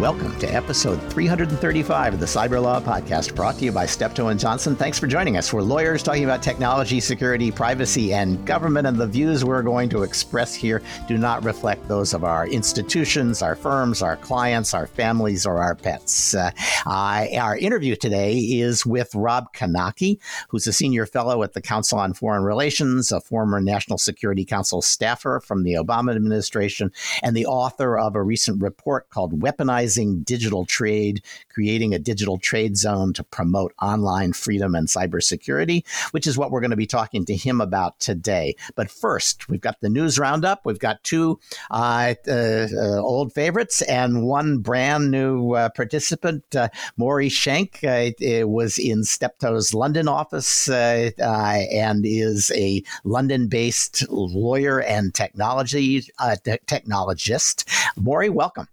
Welcome to episode 335 of the Cyber Law Podcast, brought to you by Steptoe and Johnson. Thanks for joining us. We're lawyers talking about technology, security, privacy, and government, and the views we're going to express here do not reflect those of our institutions, our firms, our clients, our families, or our pets. Uh, our interview today is with Rob Knake, who's a senior fellow at the Council on Foreign Relations, a former National Security Council staffer from the Obama administration, and the author of a recent report called Weaponized digital trade, creating a digital trade zone to promote online freedom and cybersecurity, which is what we're going to be talking to him about today. But first, we've got the news roundup. We've got two uh, uh, uh old favorites and one brand new uh, participant. Uh, Maury Shenk uh, was in Steptoe's London office and is a London based lawyer and technology technologist. Maury, welcome.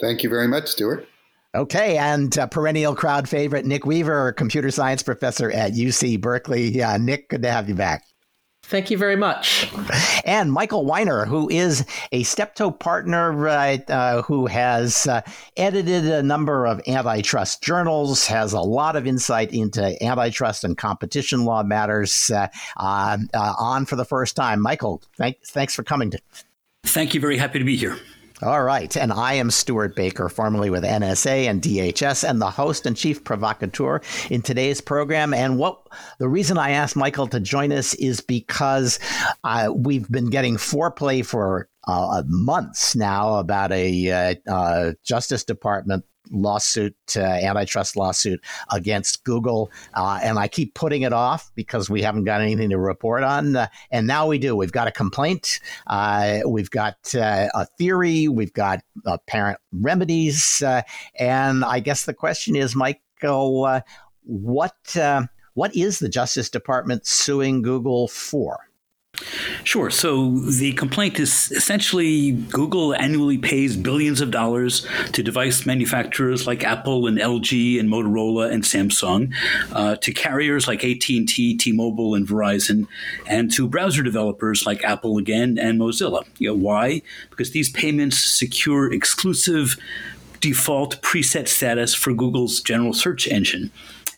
Thank you very much, Stewart. Okay, and uh, perennial crowd favorite Nick Weaver, computer science professor at UC Berkeley. Yeah, Nick, good to have you back. Thank you very much. And Michael Weiner, who is a Steptoe partner uh, who has uh, edited a number of antitrust journals, has a lot of insight into antitrust and competition law matters uh, uh on for the first time. Michael, thank, thanks for coming. To- Thank you. Very happy to be here. All right. And I am Stewart Baker, formerly with NSA and DHS, and the host and chief provocateur in today's program. And what the reason I asked Michael to join us is because uh, we've been getting foreplay for uh, months now about a uh, uh Justice Department lawsuit, uh, antitrust lawsuit against Google. Uh, and I keep putting it off because we haven't got anything to report on. Uh, and now we do. We've got a complaint, uh, we've got uh, a theory, we've got apparent remedies. Uh, and I guess the question is, Michael, what, what is the Justice Department suing Google for? Sure. So the complaint is essentially Google annually pays billions of dollars to device manufacturers like Apple and LG and Motorola and Samsung, uh, to carriers like AT&T, T-Mobile, and Verizon, and to browser developers like Apple again and Mozilla. You know, why? Because these payments secure exclusive default preset status for Google's general search engine.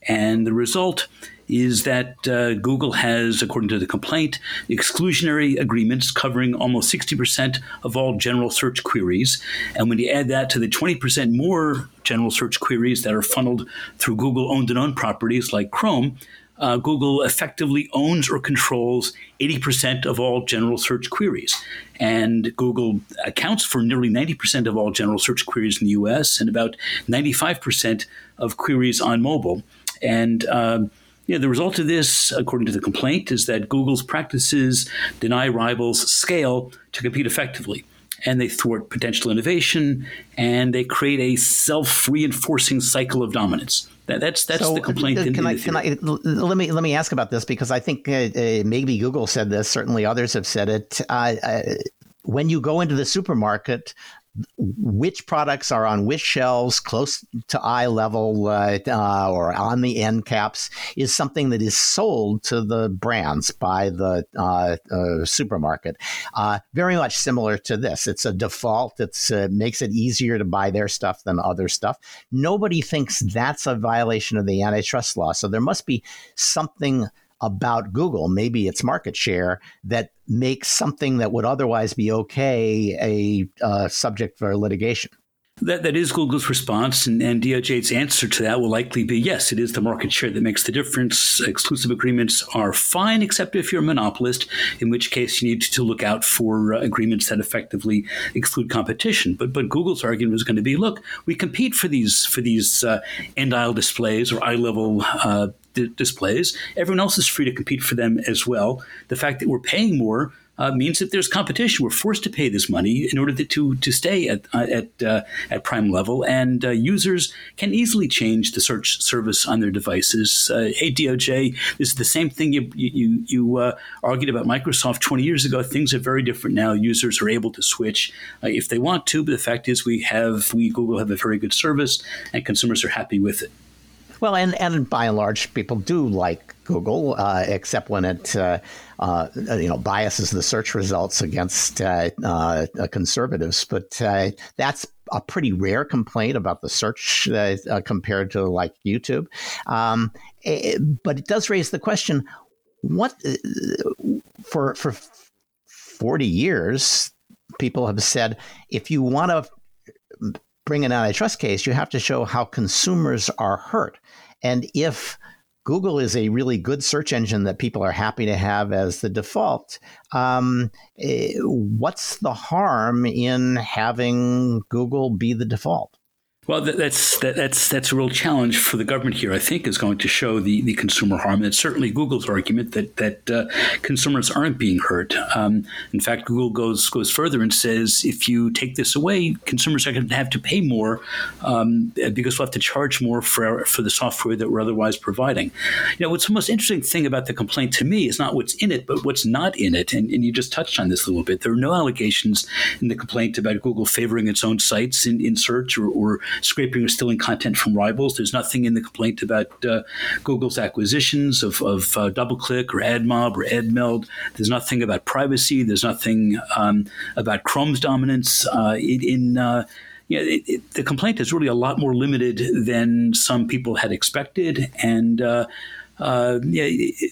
And the result is that uh, Google has, according to the complaint, exclusionary agreements covering almost 60% of all general search queries. And when you add that to the 20% more general search queries that are funneled through Google owned and owned properties like Chrome, uh, Google effectively owns or controls 80% of all general search queries. And Google accounts for nearly 90% of all general search queries in the US and about 95% of queries on mobile. And uh, you know, the result of this, according to the complaint, is that Google's practices deny rivals scale to compete effectively. And they thwart potential innovation and they create a self reinforcing cycle of dominance. That, that's that's so the complaint. Can, I, can I, let me let me ask about this because I think uh, uh, maybe Google said this. Certainly, others have said it. Uh, uh when you go into the supermarket, which products are on which shelves close to eye level uh, uh, or on the end caps is something that is sold to the brands by the uh, uh supermarket. Uh, very much similar to this. It's a default. It uh, makes it easier to buy their stuff than other stuff. Nobody thinks that's a violation of the antitrust law. So there must be something about Google, maybe its market share, that makes something that would otherwise be okay a uh, subject for litigation. That, that is Google's response, and, and DOJ's answer to that will likely be yes, it is the market share that makes the difference. Exclusive agreements are fine, except if you're a monopolist, in which case you need to look out for uh, agreements that effectively exclude competition. But but Google's argument was going to be, look, we compete for these for these uh, end aisle displays or eye level uh, d- displays. Everyone else is free to compete for them as well. The fact that we're paying more uh, means that there's competition. We're forced to pay this money in order to to stay at uh, at uh, at prime level, and uh, users can easily change the search service on their devices. Uh, hey DOJ, this is the same thing you you you argued about Microsoft 20 years ago. Things are very different now. Users are able to switch if they want to, but the fact is we have we Google have a very good service, and consumers are happy with it. Well, and, and by and large, people do like Google, uh, except when it uh, uh, you know biases the search results against uh, conservatives. But that's a pretty rare complaint about the search compared to like YouTube. Um, it, eh, but it does raise the question: what for for forty years, people have said if you want to bring an antitrust case, you have to show how consumers are hurt, and if Google is a really good search engine that people are happy to have as the default. Um, eh, what's the harm in having Google be the default? Well, that's that, that's that's a real challenge for the government here. I think is going to show the, the consumer harm. It's certainly Google's argument that that uh, consumers aren't being hurt. Um, in fact, Google goes goes further and says if you take this away, consumers are going to have to pay more um, because we'll have to charge more for for the software that we're otherwise providing. You know, what's the most interesting thing about the complaint to me is not what's in it, but what's not in it. And, and you just touched on this a little bit. There are no allegations in the complaint about Google favoring its own sites in, in search or, or scraping or stealing content from rivals. There's nothing in the complaint about uh, Google's acquisitions of, of uh, DoubleClick or AdMob or AdMeld. There's nothing about privacy. There's nothing um, about Chrome's dominance uh, in. Uh, you know, it, it, the complaint is really a lot more limited than some people had expected, and uh, uh, yeah,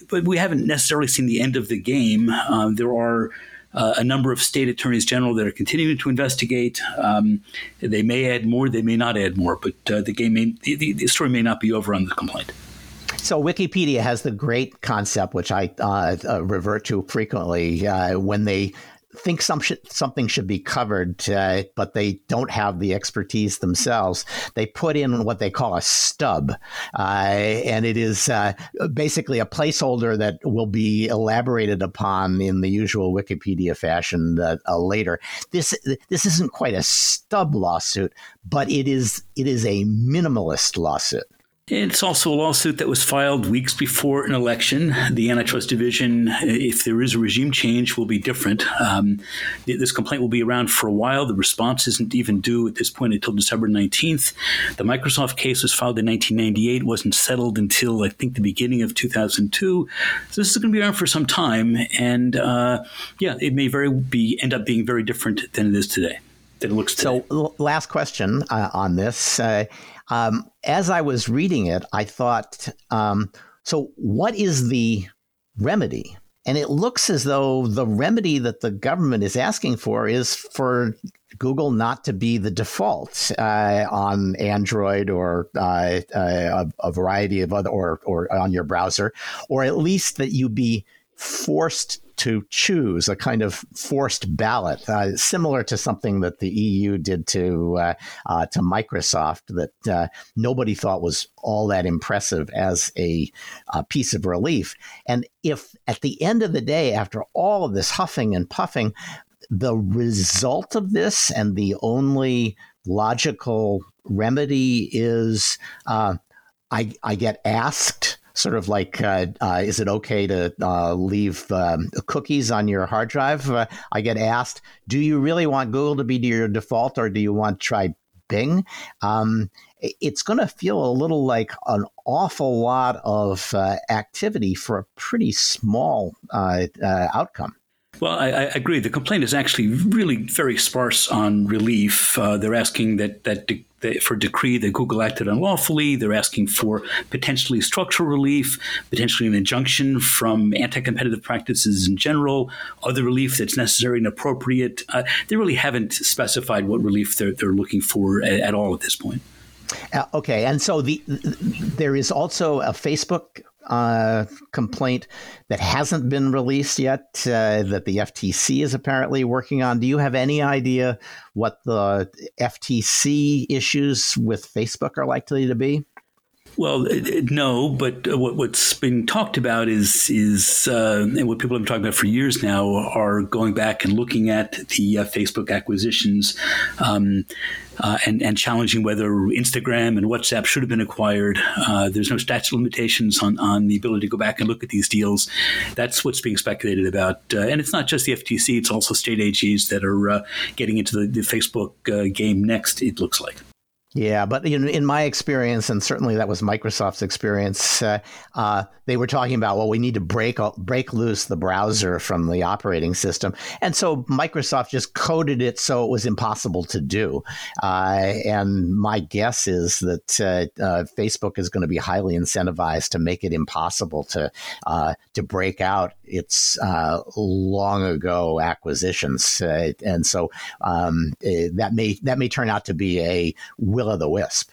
but we haven't necessarily seen the end of the game. Uh, there are uh, a number of state attorneys general that are continuing to investigate. Um, they may add more, they may not add more, but uh, the game may, the, the, story may not be over on the complaint. So Wikipedia has the great concept, which I uh, uh revert to frequently, uh, when they think some sh- something should be covered, uh, but they don't have the expertise themselves. They put in what they call a stub, uh, and it is uh, basically a placeholder that will be elaborated upon in the usual Wikipedia fashion uh, uh, later. This this isn't quite a stub lawsuit, but it is it is a minimalist lawsuit. It's also a lawsuit that was filed weeks before an election. The antitrust division, if there is a regime change, will be different. Um, this complaint will be around for a while. The response isn't even due at this point until December 19th. The Microsoft case was filed in 1998, wasn't settled until I think the beginning of 2002. So this is going to be around for some time, and uh, yeah, it may very be end up being very different than it is today. Than it looks today. So, last question uh, on this. Uh, um, as I was reading it, I thought, um, so what is the remedy? And it looks as though the remedy that the government is asking for is for Google not to be the default uh, on Android or uh, uh, a, variety of other, or, or on your browser, or at least that you be forced to choose a kind of forced ballot, uh, similar to something that the EU did to uh, uh, to Microsoft, that uh, nobody thought was all that impressive as a, a, piece of relief. And if at the end of the day, after all of this huffing and puffing, the result of this and the only logical remedy is uh, I, I get asked sort of like, uh, uh, is it okay to uh, leave um, cookies on your hard drive? Uh, I get asked, do you really want Google to be your default or do you want to try Bing? Um, it's going to feel a little like an awful lot of uh, activity for a pretty small uh, outcome. Well, I, I, agree. The complaint is actually really very sparse on relief. Uh, they're asking that that de- for decree that Google acted unlawfully. They're asking for potentially structural relief, potentially an injunction from anti-competitive practices in general, other relief that's necessary and appropriate. Uh, they really haven't specified what relief they're, they're looking for at, at all at this point. Uh, okay, and so the, there is also a Facebook uh, complaint that hasn't been released yet uh, that the FTC is apparently working on. Do you have any idea what the FTC issues with Facebook are likely to be? Well, no, but uh, what, what's been talked about is is uh, and what people have been talking about for years now are going back and looking at the uh, Facebook acquisitions. Um, uh, and, and challenging whether Instagram and WhatsApp should have been acquired. Uh, there's no statute limitations on, on the ability to go back and look at these deals. That's what's being speculated about. Uh, and it's not just the FTC, it's also state AGs that are getting into the, the Facebook game next, it looks like. Yeah, but in, in my experience, and certainly that was Microsoft's experience, uh, uh, they were talking about well, we need to break break loose the browser from the operating system, and so Microsoft just coded it so it was impossible to do. Uh, and my guess is that uh, uh, Facebook is going to be highly incentivized to make it impossible to uh, to break out its long ago acquisitions, and so um, eh, that may that may turn out to be a will o' the wisp.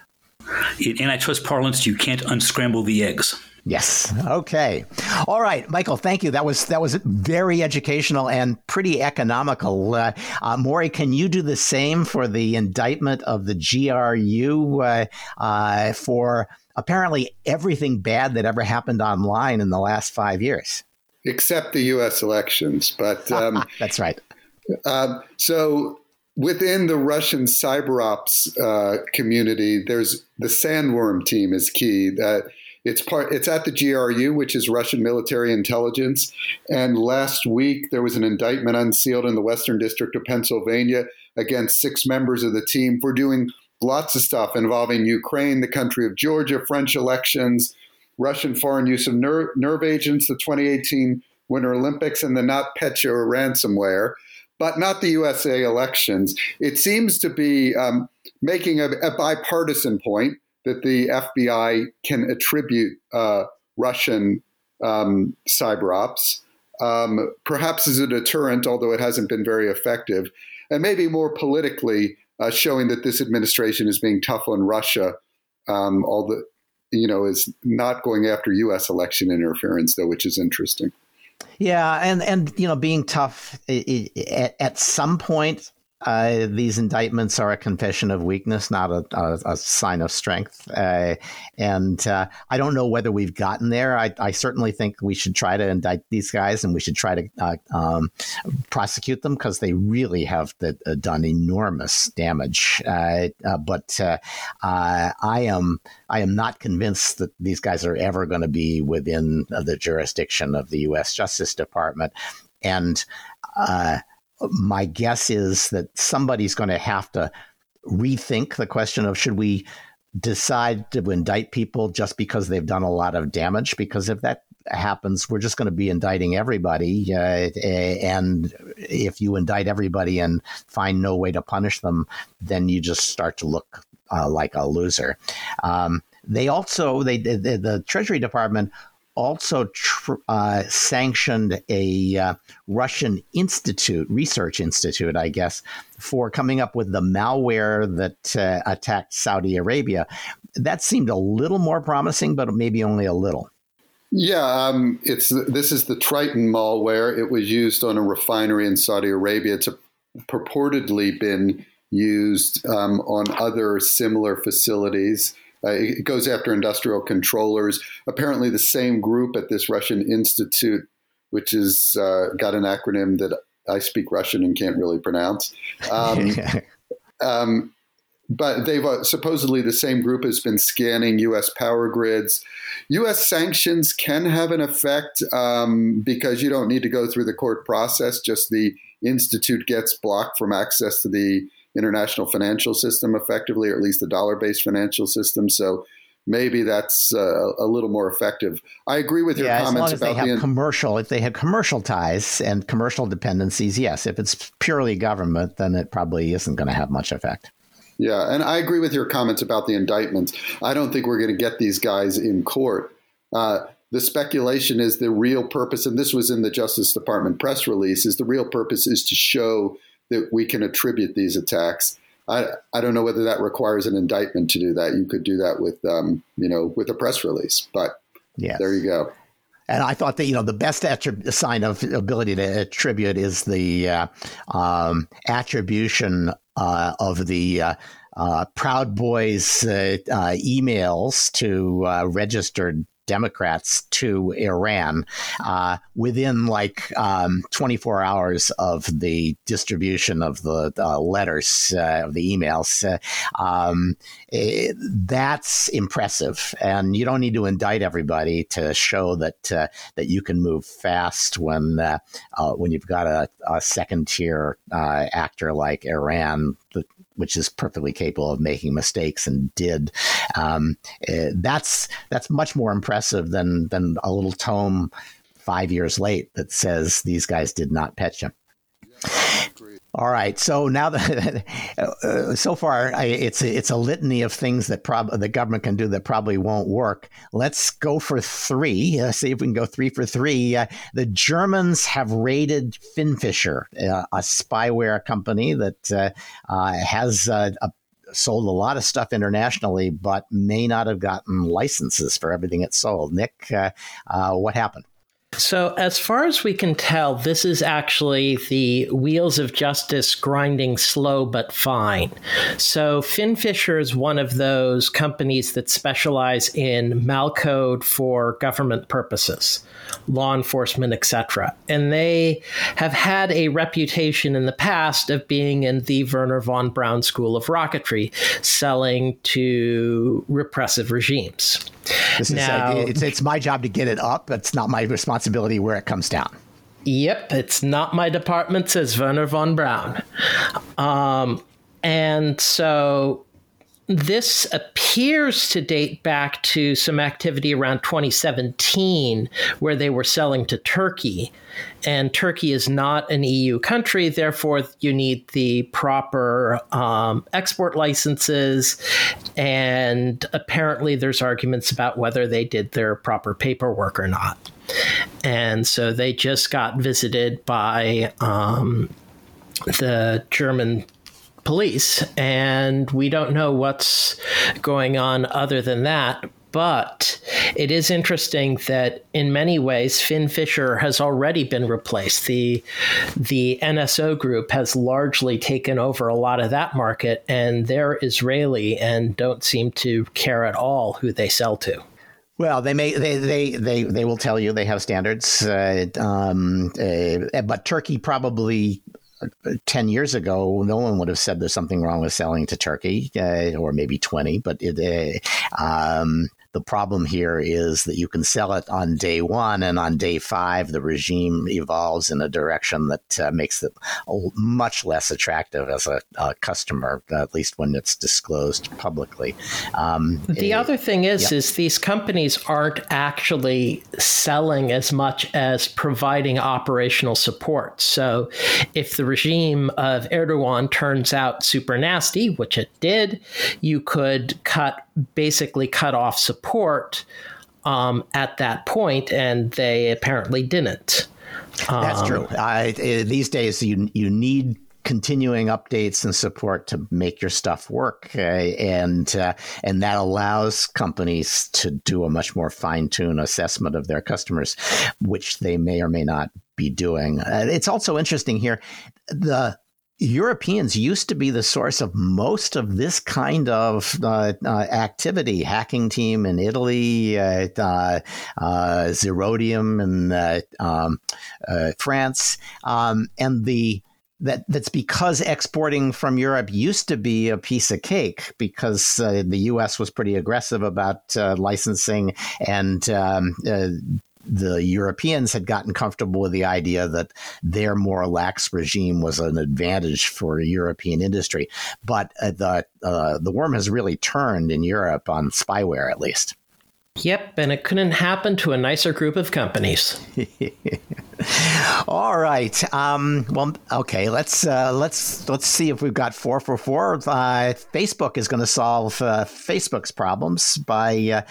In antitrust parlance, you can't unscramble the eggs. Yes. Okay. All right, Michael. Thank you. That was that was very educational and pretty economical. Uh, uh, Maury, can you do the same for the indictment of the GRU uh, uh, for apparently everything bad that ever happened online in the last five years, except the U.S. elections? But um, that's right. Um, so within the Russian cyber ops uh, community, there's the Sandworm team is key. That it's part. It's at the GRU, which is Russian military intelligence. And last week there was an indictment unsealed in the Western District of Pennsylvania against six members of the team for doing lots of stuff involving Ukraine, the country of Georgia, French elections, Russian foreign use of nerve, nerve agents, the 2018 Winter Olympics, and the NotPetya ransomware but not the USA elections. It seems to be um, making a, a, bipartisan point that the FBI can attribute uh, Russian um, cyber ops, um, perhaps as a deterrent, although it hasn't been very effective, and maybe more politically uh, showing that this administration is being tough on Russia, um, although you know is not going after U.S. election interference, though, which is interesting. Yeah, and and you know, being tough at, at some point, uh, these indictments are a confession of weakness, not a, a, a sign of strength. Uh, and uh, I don't know whether we've gotten there. I, I, certainly think we should try to indict these guys and we should try to uh, um, prosecute them because they really have the, uh, done enormous damage. Uh, but I am I am not convinced that these guys are ever going to be within the jurisdiction of the U.S. Justice Department. And my guess is that somebody's going to have to rethink the question of should we decide to indict people just because they've done a lot of damage? Because if that happens we're just going to be indicting everybody uh, and if you indict everybody and find no way to punish them then you just start to look uh, like a loser. Um, they also they the, the treasury department also tr- uh, sanctioned a uh, Russian institute, research institute, I guess, for coming up with the malware that uh, attacked Saudi Arabia. That seemed a little more promising, but maybe only a little. Yeah, um, it's this is the Triton malware. It was used on a refinery in Saudi Arabia. It's a, purportedly been used um, on other similar facilities. Uh, it goes after industrial controllers. Apparently, the same group at this Russian institute, which has uh, got an acronym that I speak Russian and can't really pronounce. Um, um, but they've uh, supposedly the same group has been scanning U.S. power grids. U.S. sanctions can have an effect um, because you don't need to go through the court process. Just the institute gets blocked from access to the international financial system effectively, or at least the dollar based financial system. So maybe that's uh, a little more effective. I agree with your yeah, comments as long as they have the commercial. If they have commercial ties and commercial dependencies, yes. If it's purely government, then it probably isn't going to have much effect. Yeah, and I agree with your comments about the indictments. I don't think we're going to get these guys in court. Uh, the speculation is the real purpose, and this was in the Justice Department press release, is the real purpose is to show that we can attribute these attacks. I, I don't know whether that requires an indictment to do that. You could do that with um, you know with a press release, but yes. there you go. And I thought that you know the best attrib- sign of ability to attribute is the uh, um, attribution uh, of the uh, uh Proud Boys uh, uh, emails to registered Democrats to Iran uh, within like um, 24 hours of the distribution of the uh, letters, uh, of the emails. Uh, um, it, that's impressive, and you don't need to indict everybody to show that uh, that you can move fast when uh, when you've got a, a second tier actor like Iran which is perfectly capable of making mistakes and did. Um, uh, that's that's much more impressive than than a little tome five years late that says these guys did NotPetya. All right. So now that uh, so far I, it's a, it's a litany of things that prob- the government can do that probably won't work. Let's go for three. Uh, see if we can go three for three. Uh, the Germans have raided Finfisher, uh, a spyware company that uh, uh, has a sold a lot of stuff internationally, but may not have gotten licenses for everything it sold. Nick, uh, uh, what happened? So, as far as we can tell, this is actually the wheels of justice grinding slow but fine. So, Finfisher is one of those companies that specialize in malcode for government purposes, law enforcement, etc. And they have had a reputation in the past of being in the Wernher von Braun School of Rocketry, selling to repressive regimes. This now, is, uh, it's, it's my job to get it up. It's not my responsibility where it comes down. Yep, it's not my department, says Wernher von Braun. Um, and so this appears to date back to some activity around 2017 where they were selling to Turkey. And Turkey is not an EU country, therefore, you need the proper um, export licenses. And apparently, there's arguments about whether they did their proper paperwork or not. And so they just got visited by um, the German police, and we don't know what's going on other than that. But it is interesting that in many ways, Finfisher has already been replaced. The the NSO group has largely taken over a lot of that market, and they're Israeli and don't seem to care at all who they sell to. Well, they may they they they they will tell you they have standards, uh, um, uh, but Turkey probably 10 years ago, no one would have said there's something wrong with selling to Turkey, uh, or maybe 20, but it, uh, um, the problem here is that you can sell it on day one, and on day five, the regime evolves in a direction that uh, makes it much less attractive as a, a, customer, at least when it's disclosed publicly. Um, the it, other thing is, is these companies aren't actually selling as much as providing operational support. So, if the regime of Erdogan turns out super nasty, which it did, you could cut basically cut off support um, at that point, and they apparently didn't. That's um, true. I, these days, you you need continuing updates and support to make your stuff work, uh, and uh, and that allows companies to do a much more fine tuned assessment of their customers, which they may or may not be doing. Uh, it's also interesting here the Europeans used to be the source of most of this kind of uh, uh, activity. Hacking team in Italy, uh, uh, uh Zerodium in uh, um, France, um, and the that that's because exporting from Europe used to be a piece of cake because the U.S. was pretty aggressive about licensing and um, the Europeans had gotten comfortable with the idea that their more lax regime was an advantage for European industry. But uh, the uh, the worm has really turned in Europe on spyware, at least. Yep, and it couldn't happen to a nicer group of companies. All right. Um, well, okay. Let's uh, let's let's see if we've got four for four. Uh, Facebook is going to solve uh, Facebook's problems by uh,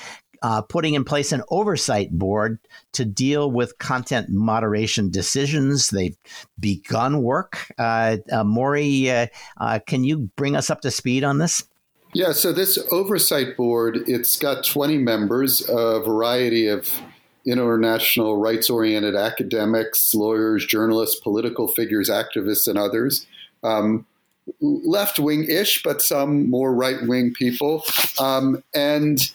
uh, putting in place an oversight board to deal with content moderation decisions. They've begun work. Uh, uh, Maury, uh, uh, can you bring us up to speed on this? Yeah, so this oversight board, it's got 20 members, a variety of international rights-oriented academics, lawyers, journalists, political figures, activists, and others. Um, left-wing-ish, but some more right-wing people. Um, and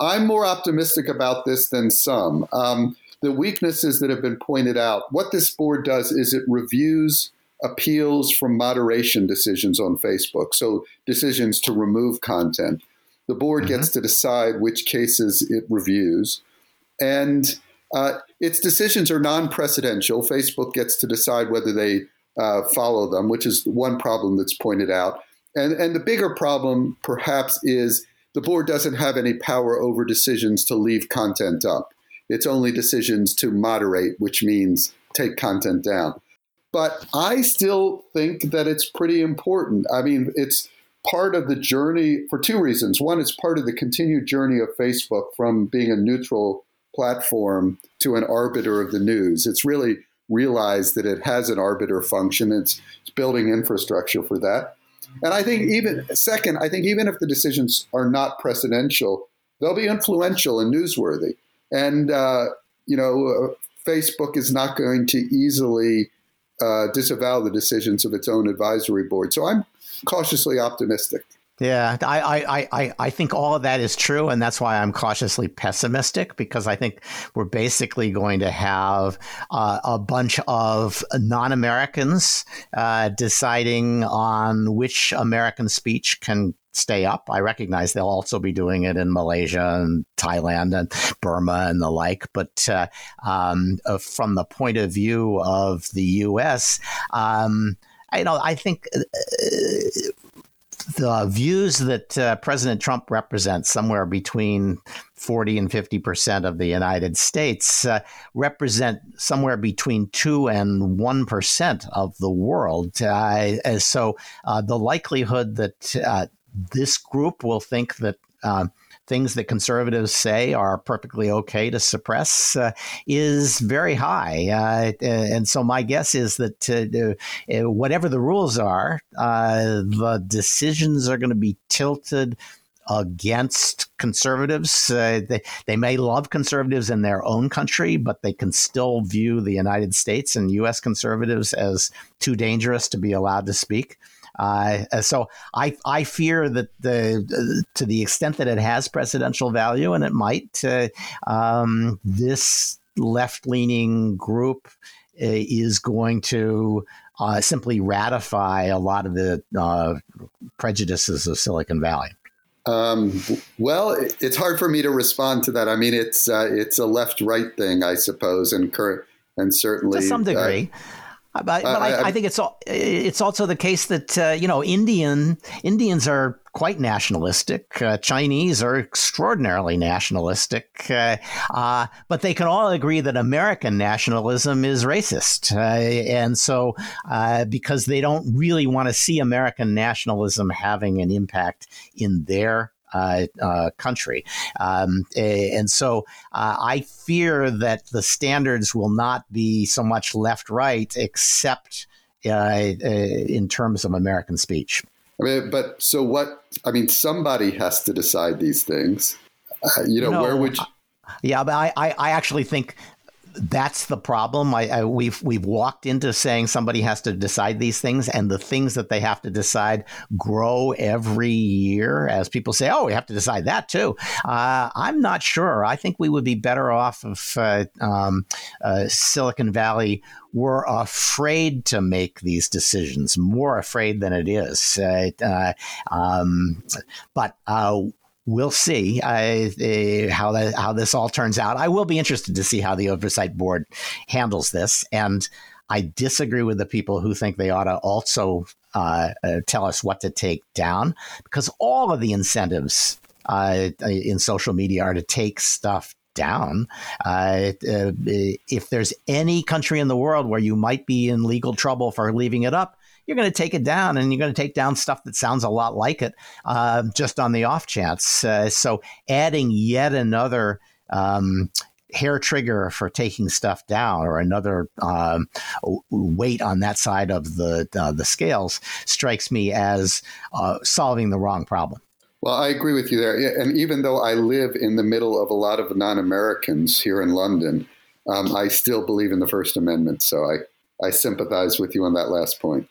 I'm more optimistic about this than some. Um, the weaknesses that have been pointed out, what this board does is it reviews appeals from moderation decisions on Facebook, so decisions to remove content. The board mm-hmm. gets to decide which cases it reviews. And uh, its decisions are non precedential. Facebook gets to decide whether they uh, follow them, which is one problem that's pointed out. And, and the bigger problem, perhaps, is the board doesn't have any power over decisions to leave content up. It's only decisions to moderate, which means take content down. But I still think that it's pretty important. I mean, it's part of the journey for two reasons. One, it's part of the continued journey of Facebook from being a neutral platform to an arbiter of the news. It's really realized that it has an arbiter function. It's, it's building infrastructure for that. And I think even second, I think even if the decisions are not precedential, they'll be influential and newsworthy. And uh, you know, uh, Facebook is not going to easily uh, disavow the decisions of its own advisory board. So I'm cautiously optimistic. Yeah, I, I, I, I think all of that is true, and that's why I'm cautiously pessimistic because I think we're basically going to have uh, a bunch of non Americans uh, deciding on which American speech can stay up. I recognize they'll also be doing it in Malaysia and Thailand and Burma and the like. But uh, um, uh, from the point of view of the U.S., um, you know, I think uh, the views that uh, President Trump represents, somewhere between 40 and 50 percent of the United States, uh, represent somewhere between 2 and 1 percent of the world. Uh, so uh, the likelihood that uh, this group will think that uh, things that conservatives say are perfectly okay to suppress uh, is very high. Uh, and so my guess is that uh, uh whatever the rules are, uh, the decisions are going to be tilted against conservatives. Uh, they, they may love conservatives in their own country, but they can still view the United States and U.S. conservatives as too dangerous to be allowed to speak. Uh, so I I fear that the to the extent that it has precedential value, and it might, uh, um, this left leaning group uh, is going to uh, simply ratify a lot of the uh, prejudices of Silicon Valley. Um, well, it's hard for me to respond to that. I mean, it's uh, it's a left right thing, I suppose, and current and certainly to some degree. Uh, but, but I, I, I, think it's it's also the case that uh, you know Indian Indians are quite nationalistic. Uh, Chinese are extraordinarily nationalistic, uh, uh but they can all agree that American nationalism is racist, uh, and so uh, because they don't really want to see American nationalism having an impact in their country. Um, and so uh, I fear that the standards will not be so much left right, except uh, uh, in terms of American speech. I mean, but so what? I mean, somebody has to decide these things. you know, no, where would you? Yeah, but I, I actually think that's the problem. I, I, we've we've walked into saying somebody has to decide these things, and the things that they have to decide grow every year as people say, "Oh, we have to decide that too." Uh, I'm not sure. I think we would be better off if uh, um, uh, Silicon Valley were afraid to make these decisions, more afraid than it is. Uh, um, but uh, we'll see uh, uh, how that, how this all turns out. I will be interested to see how the oversight board handles this, and I disagree with the people who think they ought to also uh, uh tell us what to take down because all of the incentives uh, in social media are to take stuff down. Uh, uh, if there's any country in the world where you might be in legal trouble for leaving it up, you're going to take it down and you're going to take down stuff that sounds a lot like it uh, just on the off chance. Uh, so adding yet another um, hair trigger for taking stuff down or another um, weight on that side of the uh, the scales strikes me as uh, solving the wrong problem. Well, I agree with you there. And even though I live in the middle of a lot of non Americans here in London, um, I still believe in the First Amendment. So I, I sympathize with you on that last point.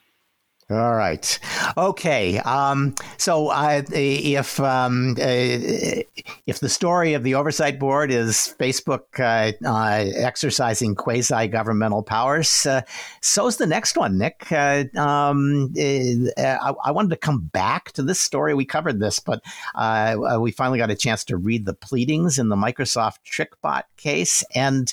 All right. Okay. Um, so, uh, if um, uh, if the story of the oversight board is Facebook uh, uh exercising quasi governmental powers, uh, so's the next one, Nick. Um, I, I, wanted to come back to this story. We covered this, but we finally got a chance to read the pleadings in the Microsoft TrickBot case, and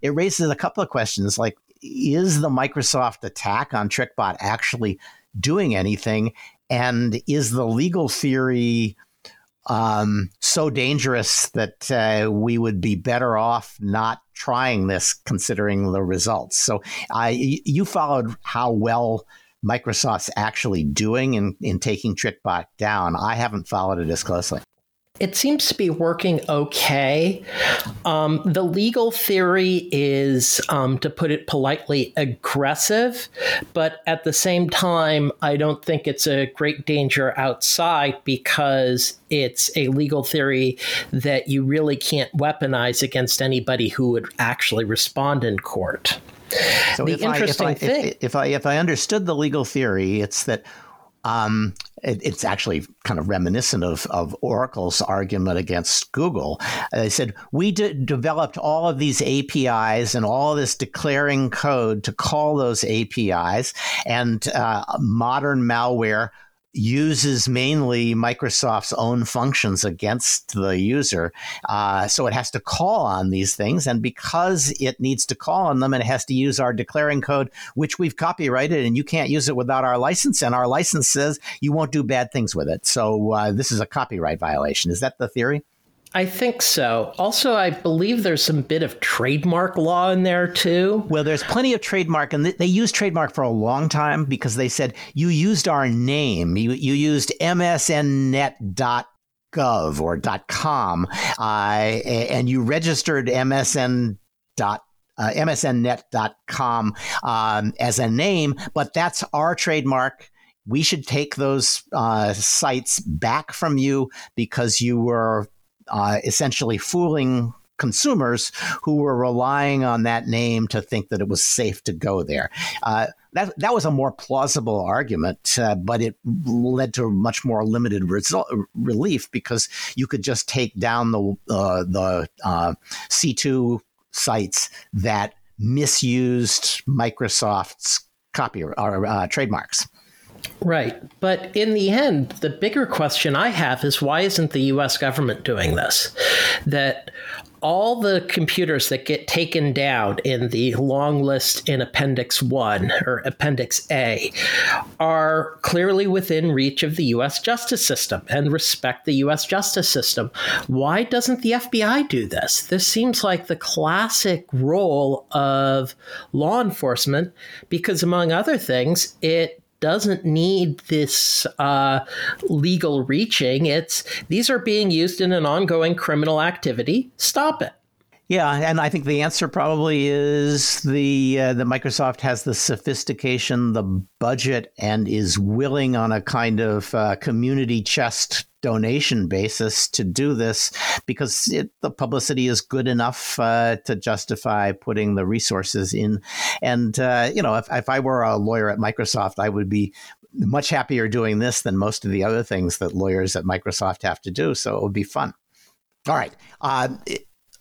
it raises a couple of questions, like is the Microsoft attack on TrickBot actually doing anything? And is the legal theory um, so dangerous that uh, we would be better off not trying this, considering the results? So, I you followed how well Microsoft's actually doing in, in taking TrickBot down. I haven't followed it as closely it seems to be working okay. Um, the legal theory is, um, to put it politely, aggressive, but at the same time, I don't think it's a great danger outside because it's a legal theory that you really can't weaponize against anybody who would actually respond in court. So the interesting I, if thing, I, if, if I if I understood the legal theory, it's that um, it's actually kind of reminiscent of, of Oracle's argument against Google. Uh, they said, We de- developed all of these APIs and all this declaring code to call those APIs, and uh, modern malware uses mainly Microsoft's own functions against the user. Uh, so it has to call on these things. And because it needs to call on them, it has to use our declaring code, which we've copyrighted, and you can't use it without our license. And our license says you won't do bad things with it. So uh, this is a copyright violation. Is that the theory? I think so. Also, I believe there's some bit of trademark law in there too. Well, there's plenty of trademark, and they used trademark for a long time because they said you used our name. You, you used msnnet.gov or .com, uh, and you registered msn. Dot, uh, msnnet.com um, as a name, but that's our trademark we should take those uh, sites back from you because you were uh, essentially fooling consumers who were relying on that name to think that it was safe to go there. Uh, that that was a more plausible argument, uh, but it led to much more limited result, relief because you could just take down the uh, the uh, C two sites that misused Microsoft's copy or uh, trademarks. Right. But in the end, the bigger question I have is why isn't the US government doing this? That all the computers that get taken down in the long list in Appendix 1 or Appendix A are clearly within reach of the US justice system and respect the US justice system. Why doesn't the FBI do this? This seems like the classic role of law enforcement because, among other things, it doesn't need this uh, legal reaching. It's these are being used in an ongoing criminal activity. Stop it. Yeah, and I think the answer probably is the uh, the Microsoft has the sophistication, the budget, and is willing on a kind of uh, community chest donation basis to do this because it, the publicity is good enough uh, to justify putting the resources in. And uh, you know, if, if I were a lawyer at Microsoft, I would be much happier doing this than most of the other things that lawyers at Microsoft have to do. So it would be fun. All right. Uh,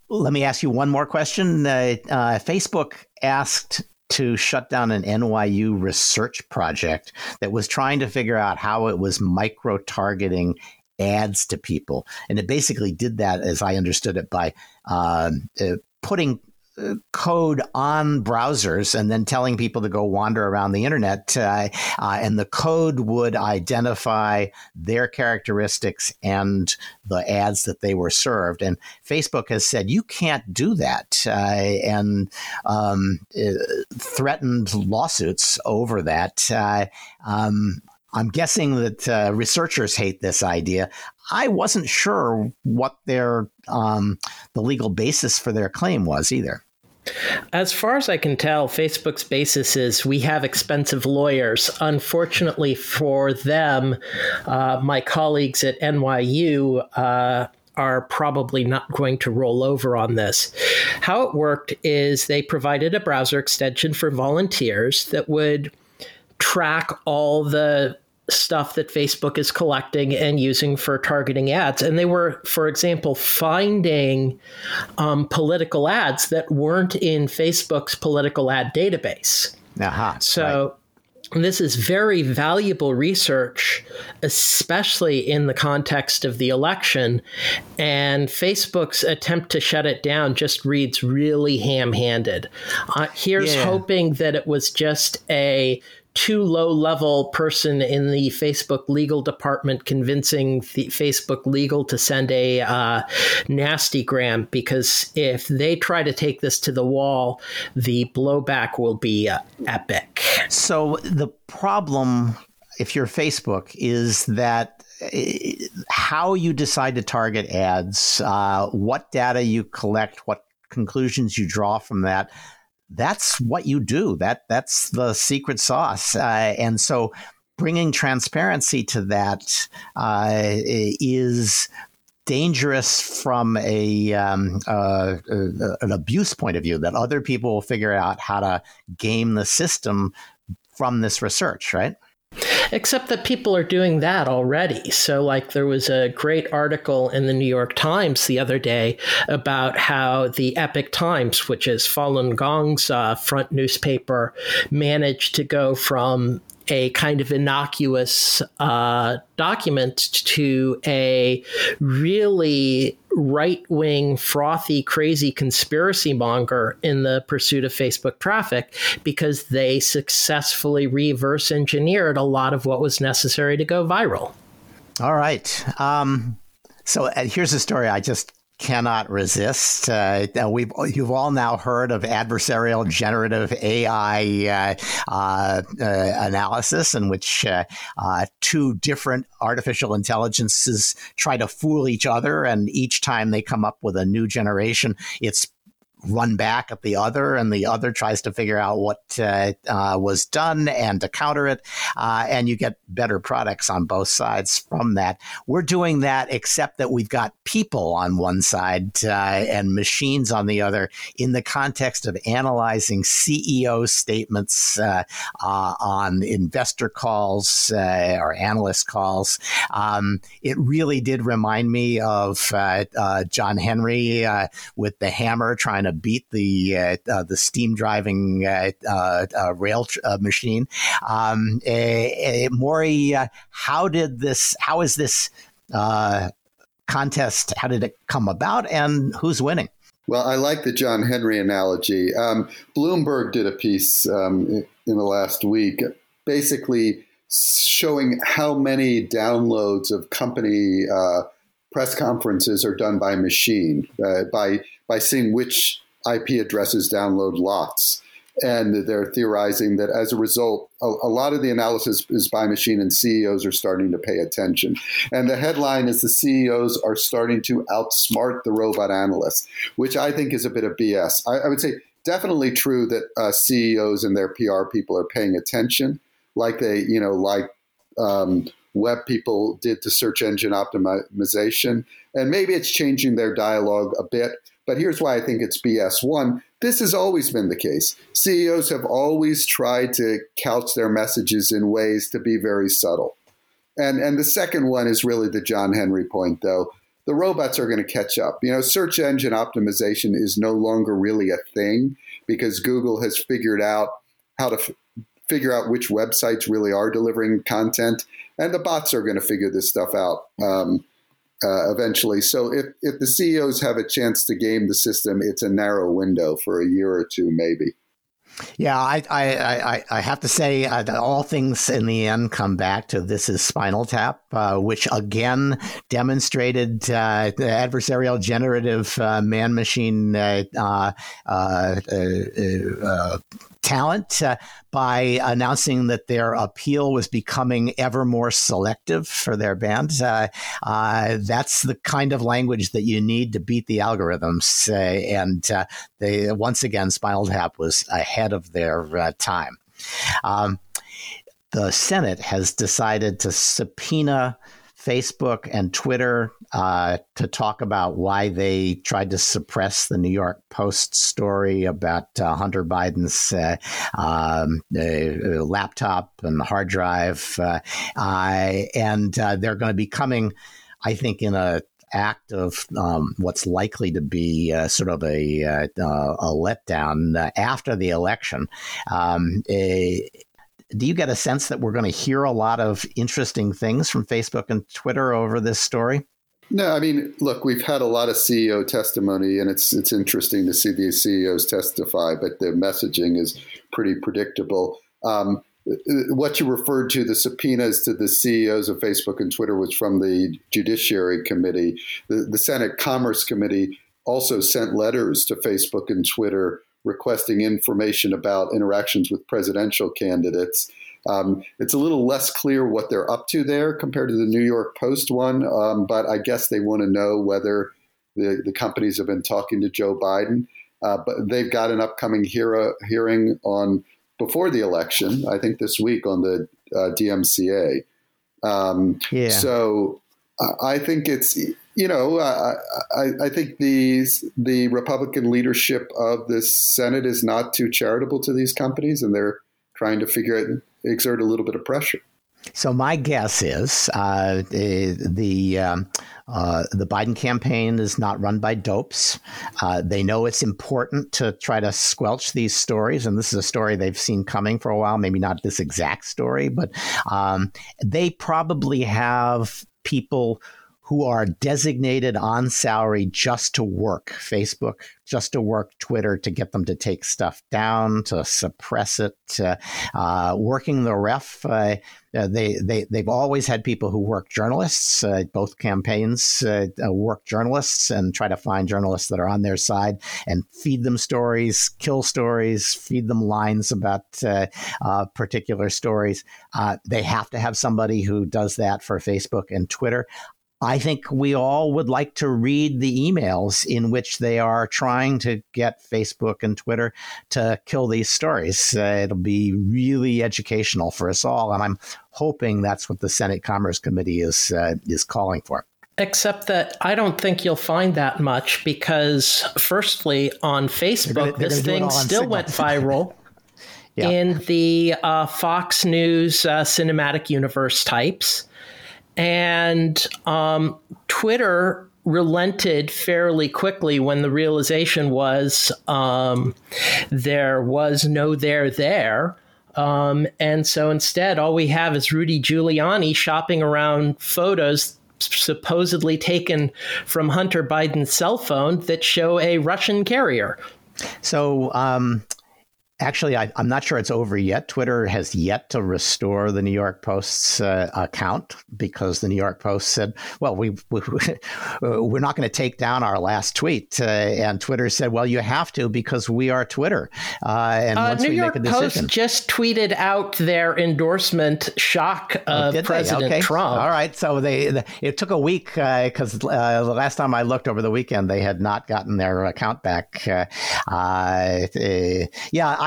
let me ask you one more question. Uh, uh, Facebook asked to shut down an NYU research project that was trying to figure out how it was micro targeting ads to people. And it basically did that, as I understood it, by um, uh, putting code on browsers and then telling people to go wander around the internet. Uh, uh, and the code would identify their characteristics and the ads that they were served. And Facebook has said you can't do that uh, and um, uh, threatened lawsuits over that. Uh, um, I'm guessing that uh, researchers hate this idea. I wasn't sure what their um, the legal basis for their claim was either. As far as I can tell, Facebook's basis is we have expensive lawyers. Unfortunately for them, uh, my colleagues at NYU uh, are probably not going to roll over on this. How it worked is they provided a browser extension for volunteers that would track all the stuff that Facebook is collecting and using for targeting ads. And they were, for example, finding um, political ads that weren't in Facebook's political ad database. Uh-huh, so right. this is very valuable research, especially in the context of the election. And Facebook's attempt to shut it down just reads really ham handed. Uh, here's yeah. hoping that it was just a too low level person in the Facebook legal department convincing the Facebook legal to send a uh, nasty gram because if they try to take this to the wall, the blowback will be uh, epic. So the problem, if you're Facebook, is that eh, how you decide to target ads, uh, what data you collect, what conclusions you draw from that that's what you do. That that's the secret sauce. Uh, and so, bringing transparency to that uh, is dangerous from a um, uh, uh, an abuse point of view. That other people will figure out how to game the system from this research, right? Except that people are doing that already. So, like, there was a great article in the New York Times the other day about how the Epoch Times, which is Falun Gong's uh, front newspaper, managed to go from a kind of innocuous uh, document to a really right wing, frothy, crazy conspiracy monger in the pursuit of Facebook traffic because they successfully reverse engineered a lot of what was necessary to go viral. All right. Um, so uh, here's a story I just cannot resist. Uh, we've you've all now heard of adversarial generative AI uh, uh, analysis, in which uh, uh, two different artificial intelligences try to fool each other, and each time they come up with a new generation, it's run back at the other, and the other tries to figure out what uh, uh, was done and to counter it, uh, and you get better products on both sides from that. We're doing that, except that we've got people on one side uh, and machines on the other in the context of analyzing CEO statements uh, uh, on investor calls or analyst calls. Um, it really did remind me of John Henry with the hammer trying to beat the uh, uh, the steam driving uh, rail tr- machine. Um, Maury, how did this? How is this contest? How did it come about, and who's winning? Well, I like the John Henry analogy. Um, Bloomberg did a piece um, in the last week, basically showing how many downloads of company uh, press conferences are done by machine, uh, by by seeing which IP addresses download lots. And they're theorizing that as a result, a, a, lot of the analysis is by machine, and CEOs are starting to pay attention. And the headline is the CEOs are starting to outsmart the robot analysts, which I think is a bit of BS. I, I would say definitely true that uh, CEOs and their PR people are paying attention, like they, you know, like um, web people did to search engine optimization. And maybe it's changing their dialogue a bit. But here's why I think it's BS. One, this has always been the case. CEOs have always tried to couch their messages in ways to be very subtle. And, and the second one is really the John Henry point, though. The robots are going to catch up. You know, search engine optimization is no longer really a thing because Google has figured out how to f- figure out which websites really are delivering content, and the bots are going to figure this stuff out. Um, uh, eventually. So if, if the CEOs have a chance to game the system, it's a narrow window for a year or two, maybe. Yeah, I I, I, I have to say uh, that all things in the end come back to this is Spinal Tap, uh, which again demonstrated uh, adversarial generative uh, man machine uh, uh, talent uh, by announcing that their appeal was becoming ever more selective for their band. Uh, uh, that's the kind of language that you need to beat the algorithms. Uh, and uh, they once again, Spinal Tap was ahead of their uh, time. Um, the Senate has decided to subpoena Facebook and Twitter uh, to talk about why they tried to suppress the New York Post story about uh, Hunter Biden's uh, um, laptop and hard drive. Uh, and uh, they're going to be coming, I think, in a act of um, what's likely to be uh, sort of a, uh, a letdown uh, after the election. Um, a, do you get a sense that we're going to hear a lot of interesting things from Facebook and Twitter over this story? No, I mean, look, we've had a lot of CEO testimony, and it's it's interesting to see these CEOs testify, but the messaging is pretty predictable. Um, what you referred to, the subpoenas to the CEOs of Facebook and Twitter, was from the Judiciary Committee. The, the Senate Commerce Committee also sent letters to Facebook and Twitter requesting information about interactions with presidential candidates. Um, it's a little less clear what they're up to there compared to the New York Post one, um, but I guess they want to know whether the, the companies have been talking to Joe Biden. Uh, but they've got an upcoming hear- hearing on before the election, I think this week on the uh, DMCA. Um, yeah. So I think it's you know I, I think the the Republican leadership of the Senate is not too charitable to these companies, and they're trying to figure out exert a little bit of pressure. So my guess is uh, the, um, uh, the Biden campaign is not run by dopes. Uh, they know it's important to try to squelch these stories, and this is a story they've seen coming for a while. Maybe not this exact story, but um, they probably have people who are designated on salary just to work Facebook, just to work Twitter, to get them to take stuff down, to suppress it, uh, working the ref. Uh, uh, they, they, they've always had people who work journalists. Uh, both campaigns uh, uh, work journalists and try to find journalists that are on their side and feed them stories, kill stories, feed them lines about particular stories. they have to have somebody who does that for Facebook and Twitter. I think we all would like to read the emails in which they are trying to get Facebook and Twitter to kill these stories. Uh, it'll be really educational for us all, and I'm hoping that's what the Senate Commerce Committee is uh, is calling for. Except that I don't think you'll find that much because, firstly, on Facebook, they're gonna, they're this thing still Signal. went viral. yeah. In the uh, Fox News uh, cinematic universe types, and um, Twitter relented fairly quickly when the realization was um, there was no there there. Um, and so instead, all we have is Rudy Giuliani shopping around photos supposedly taken from Hunter Biden's cell phone that show a Russian carrier. So, um, Actually, I, am not sure it's over yet. Twitter has yet to restore the New York Post's uh, account because the New York Post said, "Well, we, we we're not going to take down our last tweet," uh, and Twitter said, "Well, you have to because we are Twitter." Uh, and uh, once New we York make a decision, Post just tweeted out their endorsement shock oh, of oh, President okay. Trump. All right, so they, they it took a week because uh, uh, the last time I looked over the weekend, they had not gotten their account back. yeah.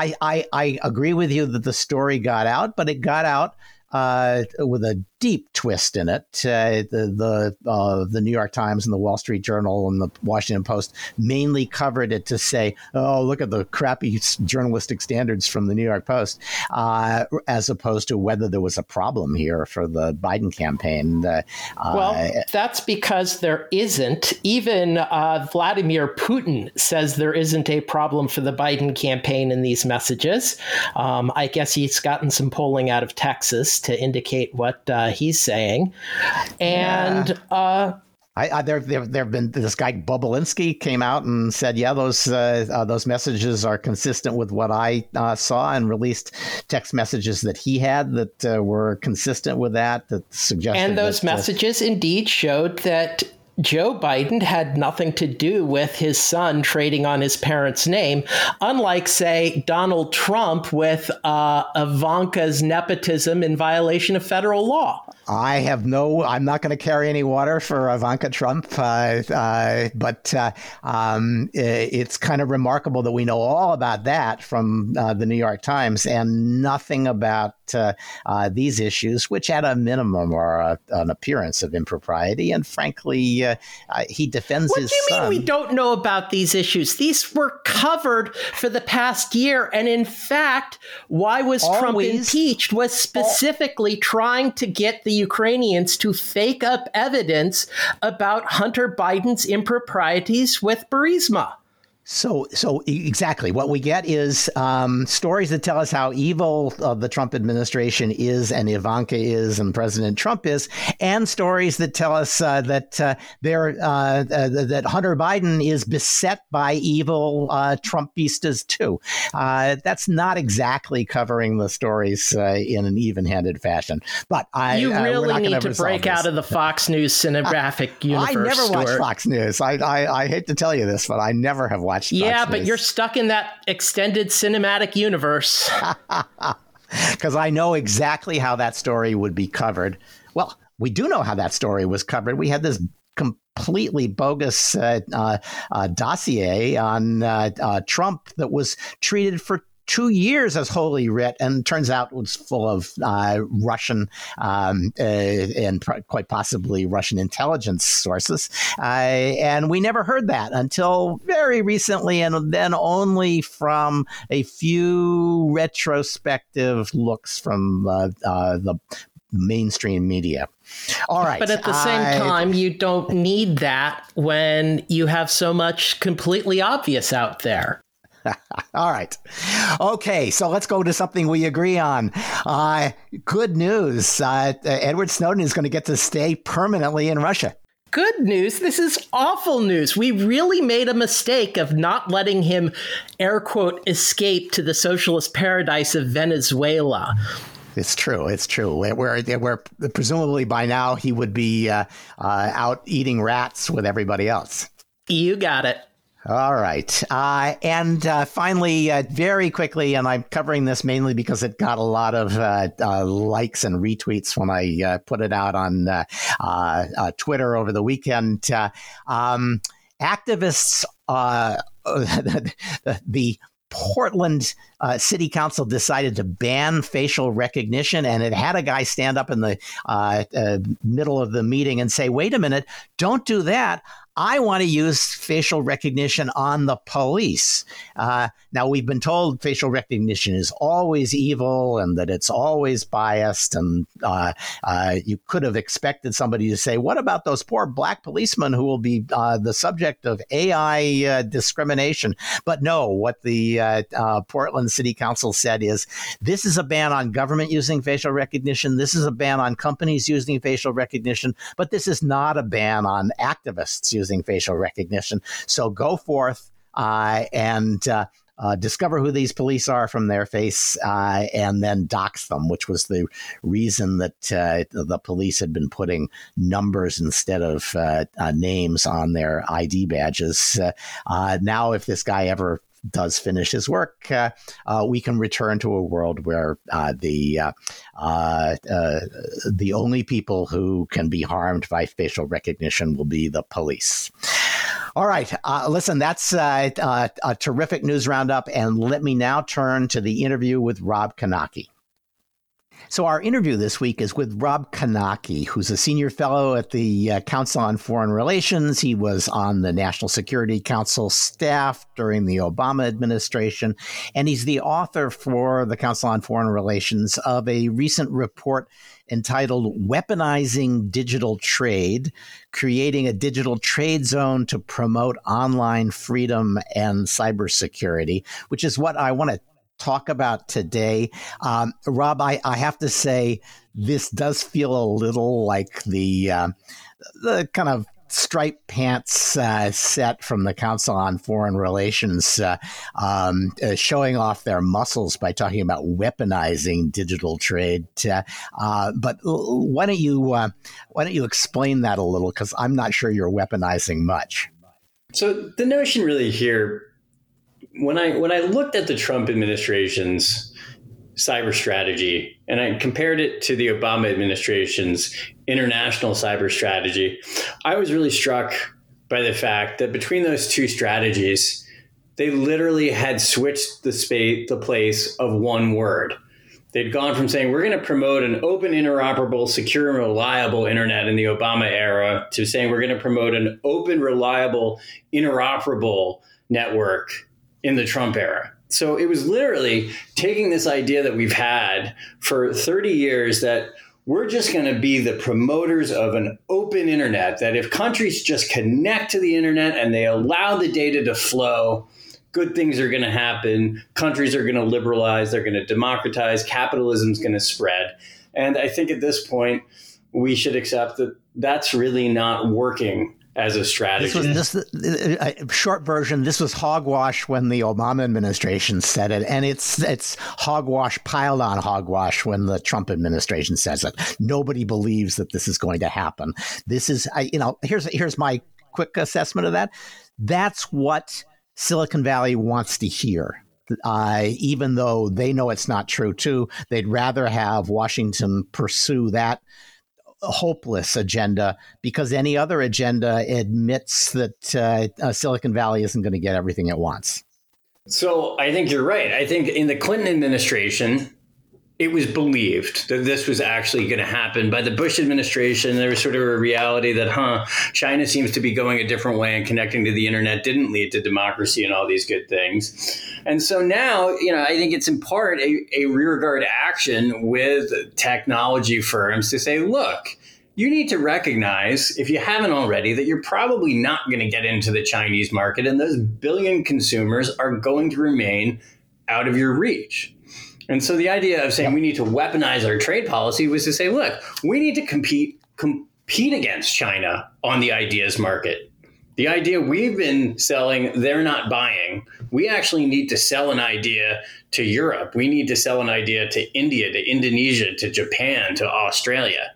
I, I, I agree with you that the story got out, but it got out uh, with a deep twist in it. Uh, the the uh, the New York Times and the Wall Street Journal and the Washington Post mainly covered it to say, "Oh, look at the crappy journalistic standards from the New York Post," uh, as opposed to whether there was a problem here for the Biden campaign. Uh, well, that's because there isn't. Even uh, Vladimir Putin says there isn't a problem for the Biden campaign in these messages. Um, I guess he's gotten some polling out of Texas to indicate what uh, he's saying. And yeah. uh, I, I, there, there, there have been this guy Bobulinski came out and said, yeah, those uh, uh, those messages are consistent with what I uh, saw, and released text messages that he had that uh, were consistent with that. That suggested, and those that, uh, messages indeed showed that Joe Biden had nothing to do with his son trading on his parents' name, unlike, say, Donald Trump with uh, Ivanka's nepotism in violation of federal law. I have no, I'm not going to carry any water for Ivanka Trump, uh, uh, but uh, um, it's kind of remarkable that we know all about that from uh, the New York Times and nothing about uh, uh, these issues, which at a minimum are a, an appearance of impropriety. And frankly, uh, uh he defends what his do you son. mean we don't know about these issues? These were covered for the past year. And in fact, why was Always, Trump impeached was specifically all, trying to get the Ukrainians to fake up evidence about Hunter Biden's improprieties with Burisma. So, so exactly what we get is um, stories that tell us how evil uh, the Trump administration is, and Ivanka is, and President Trump is, and stories that tell us uh, that uh, uh, uh, that Hunter Biden is beset by evil uh, Trumpistas too. that's not exactly covering the stories in an even-handed fashion. But I, you really need to break out of the Fox News cinematographic universe. I never watched Fox News. I, I, I hate to tell you this, but I never have watched Yeah, but you're stuck in that extended cinematic universe. Because I know exactly how that story would be covered. Well, we do know how that story was covered. We had this completely bogus uh, uh, uh, dossier on uh, uh, Trump that was treated for two years as Holy Writ, and turns out it was full of uh, Russian um, uh, and pr- quite possibly Russian intelligence sources. Uh, and we never heard that until very recently, and then only from a few retrospective looks from uh, uh, the mainstream media. All right. But at the same I, time, you don't need that when you have so much completely obvious out there. All right. Okay, so let's go to something we agree on. Uh, good news. Uh, Edward Snowden is going to get to stay permanently in Russia. Good news. This is awful news. We really made a mistake of not letting him, air quote, escape to the socialist paradise of Venezuela. It's true. It's true. Where, where presumably by now he would be uh, uh, out eating rats with everybody else. You got it. All right. Uh, and uh, finally, uh, very quickly, and I'm covering this mainly because it got a lot of uh, uh, likes and retweets when I uh, put it out on Twitter over the weekend. Um, activists, the, the Portland uh, City Council decided to ban facial recognition, and it had a guy stand up in the uh, uh, middle of the meeting and say, "Wait a minute! Don't do that. I want to use facial recognition on the police. Uh, now, we've been told facial recognition is always evil and that it's always biased. And uh, uh, you could have expected somebody to say, What about those poor black policemen who will be uh, the subject of AI uh, discrimination? But no, what the uh, Portland City Council said is this is a ban on government using facial recognition. This is a ban on companies using facial recognition. But this is not a ban on activists using facial recognition. So go forth uh, and uh, uh, discover who these police are from their face uh, and then dox them, which was the reason that uh, the police had been putting numbers instead of uh, names on their ID badges. Now, if this guy ever does finish his work, uh, uh, we can return to a world where uh, the the only people who can be harmed by facial recognition will be the police. All right. Uh, listen, that's uh, uh, a terrific news roundup. And let me now turn to the interview with Rob Knake. So, our interview this week is with Rob Knake, who's a senior fellow at the uh, Council on Foreign Relations. He was on the National Security Council staff during the Obama administration, and he's the author for the Council on Foreign Relations of a recent report entitled Weaponizing Digital Trade Creating a Digital Trade Zone to Promote Online Freedom and Cybersecurity, which is what I want to talk about today. Um, Rob, I, I, have to say, this does feel a little like the uh, the kind of striped pants uh, set from the Council on Foreign Relations, uh, um, uh, showing off their muscles by talking about weaponizing digital trade. Uh, uh, but why don't you uh, why don't you explain that a little? Because I'm not sure you're weaponizing much. So the notion really here, when I when I looked at the Trump administration's cyber strategy and I compared it to the Obama administration's international cyber strategy, I was really struck by the fact that between those two strategies, they literally had switched the space, the place of one word. They'd gone from saying we're going to promote an open, interoperable, secure, and reliable internet in the Obama era to saying we're going to promote an open, reliable, interoperable network in the Trump era. So it was literally taking this idea that we've had for 30 years that we're just going to be the promoters of an open internet that if countries just connect to the internet and they allow the data to flow, good things are going to happen. Countries are going to liberalize, they're going to democratize, capitalism's going to spread. And I think at this point, we should accept that that's really not working as a strategy. This was this uh, short version. This was hogwash when the Obama administration said it, and it's it's hogwash piled on hogwash when the Trump administration says it. Nobody believes that this is going to happen. This is, I, you know, here's here's my quick assessment of that. That's what Silicon Valley wants to hear. Uh, even though they know it's not true too, they'd rather have Washington pursue that hopeless agenda because any other agenda admits that uh, uh, Silicon Valley isn't going to get everything it wants. So I think you're right. I think in the Clinton administration, it was believed that this was actually going to happen. By the Bush administration, there was sort of a reality that, huh, China seems to be going a different way and connecting to the internet didn't lead to democracy and all these good things. And so now, you know, I think it's in part a, a rearguard action with technology firms to say, look, you need to recognize, if you haven't already, that you're probably not going to get into the Chinese market, and those billion consumers are going to remain out of your reach. And so the idea of saying we need to weaponize our trade policy was to say, look, we need to compete compete against China on the ideas market. The idea we've been selling, they're not buying. We actually need to sell an idea to Europe. We need to sell an idea to India, to Indonesia, to Japan, to Australia,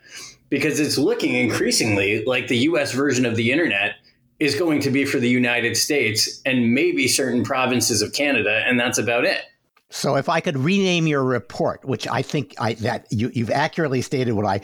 because it's looking increasingly like the US version of the internet is going to be for the United States and maybe certain provinces of Canada, and that's about it. So, if I could rename your report, which I think I, that you, have accurately stated what I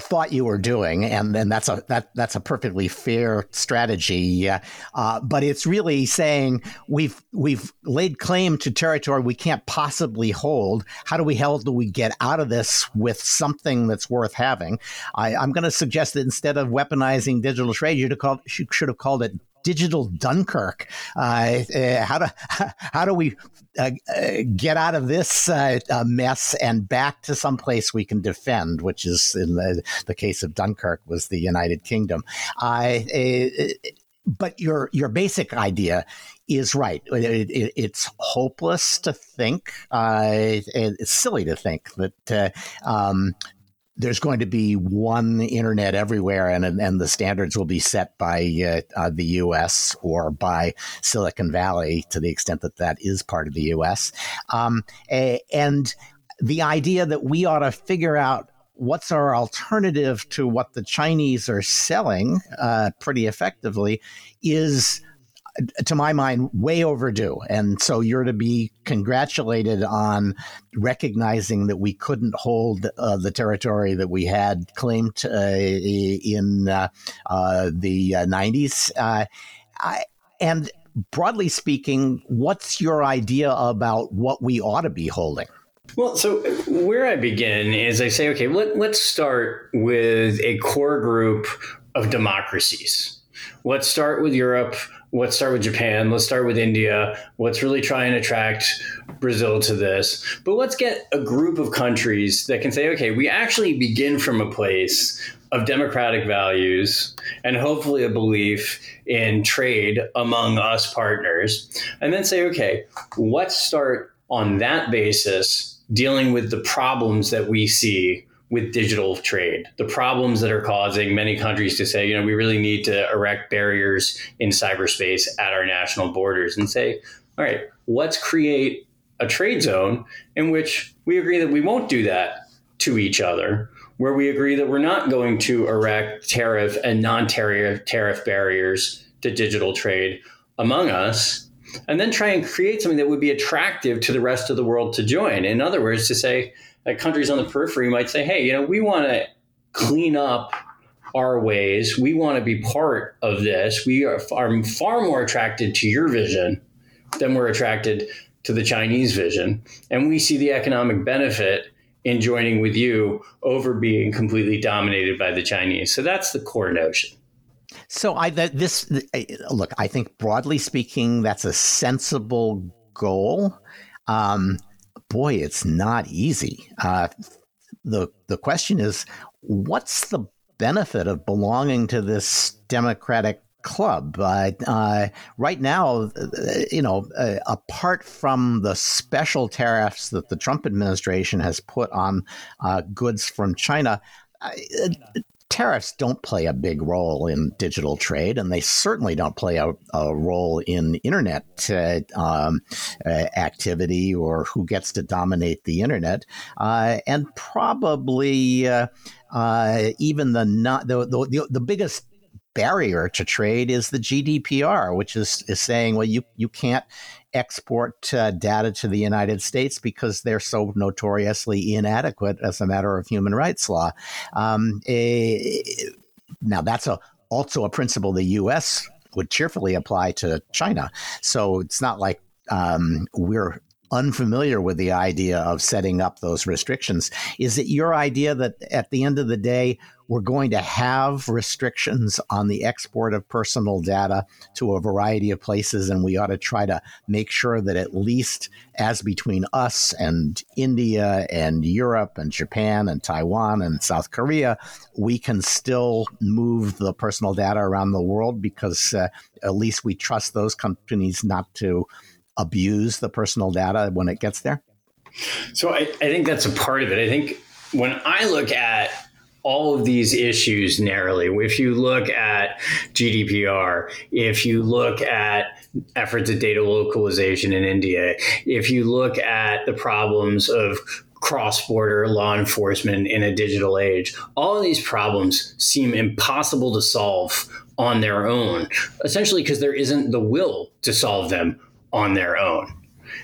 thought you were doing, and then that's a that that's a perfectly fair strategy. Uh, but it's really saying we've we've laid claim to territory we can't possibly hold. How do we hell do we get out of this with something that's worth having? I, am going to suggest that instead of weaponizing digital trade, you should have called it digital Dunkirk. Uh, uh, how do how do we uh, uh get out of this uh, uh, mess and back to some place we can defend, which is in the, the case of Dunkirk was the United Kingdom. but your your basic idea is right. It, it, it's hopeless to think. it's silly to think that um, there's going to be one internet everywhere, and and the standards will be set by uh, uh, the U.S. or by Silicon Valley to the extent that that is part of the U.S. Um, and the idea that we ought to figure out what's our alternative to what the Chinese are selling uh, pretty effectively is to my mind, way overdue. And so you're to be congratulated on recognizing that we couldn't hold uh, the territory that we had claimed uh, in uh, uh the 90s. Uh, I, and broadly speaking, what's your idea about what we ought to be holding? Well, so where I begin is I say, okay, let, let's start with a core group of democracies. Let's start with Europe let's start with Japan, let's start with India, let's really try and attract Brazil to this. But let's get a group of countries that can say, okay, we actually begin from a place of democratic values and hopefully a belief in trade among us partners. And then say, okay, let's start on that basis dealing with the problems that we see with digital trade, the problems that are causing many countries to say, you know, we really need to erect barriers in cyberspace at our national borders and say, all right, let's create a trade zone in which we agree that we won't do that to each other, where we agree that we're not going to erect tariff and non tariff tariff barriers to digital trade among us, and then try and create something that would be attractive to the rest of the world to join. In other words, to say, like countries on the periphery might say, hey, you know, we want to clean up our ways. We want to be part of this. We are far, far more attracted to your vision than we're attracted to the Chinese vision. And we see the economic benefit in joining with you over being completely dominated by the Chinese. So that's the core notion. So I that this look, I think broadly speaking, that's a sensible goal. Um, boy, it's not easy. Uh, the the question is, what's the benefit of belonging to this democratic club. Uh, uh, right now, uh, you know, uh, apart from the special tariffs that the Trump administration has put on uh, goods from China, tariffs don't play a big role in digital trade, and they certainly don't play a, a role in internet uh, um, uh, activity or who gets to dominate the internet. Uh, and probably even the not the, the the biggest barrier to trade is the GDPR, which is, is saying, well, you, you can't export uh, data to the United States because they're so notoriously inadequate as a matter of human rights law. Um, eh, now, that's a, also a principle the U.S. would cheerfully apply to China. So it's not like um, we're unfamiliar with the idea of setting up those restrictions. Is it your idea that at the end of the day, we're going to have restrictions on the export of personal data to a variety of places, and we ought to try to make sure that at least as between us and India and Europe and Japan and Taiwan and South Korea, we can still move the personal data around the world because uh, at least we trust those companies not to abuse the personal data when it gets there? So I, I think that's a part of it. I think when I look at all of these issues narrowly. If you look at GDPR, if you look at efforts at data localization in India, if you look at the problems of cross border law enforcement in a digital age, all of these problems seem impossible to solve on their own, essentially because there isn't the will to solve them on their own.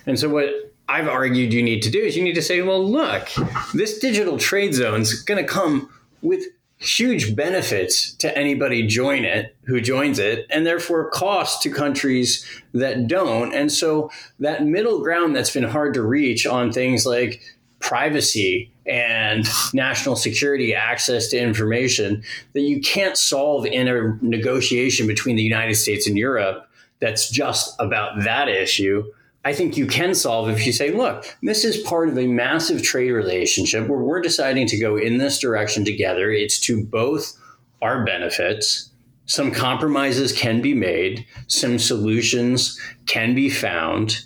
And so, what I've argued you need to do is you need to say, well, look, this digital trade zone is going to come with huge benefits to anybody join it who joins it and therefore cost to countries that don't. And so that middle ground that's been hard to reach on things like privacy and national security access to information that you can't solve in a negotiation between the United States and Europe that's just about that issue I think you can solve if you say, look, this is part of a massive trade relationship where we're deciding to go in this direction together. It's to both our benefits. Some compromises can be made, some solutions can be found.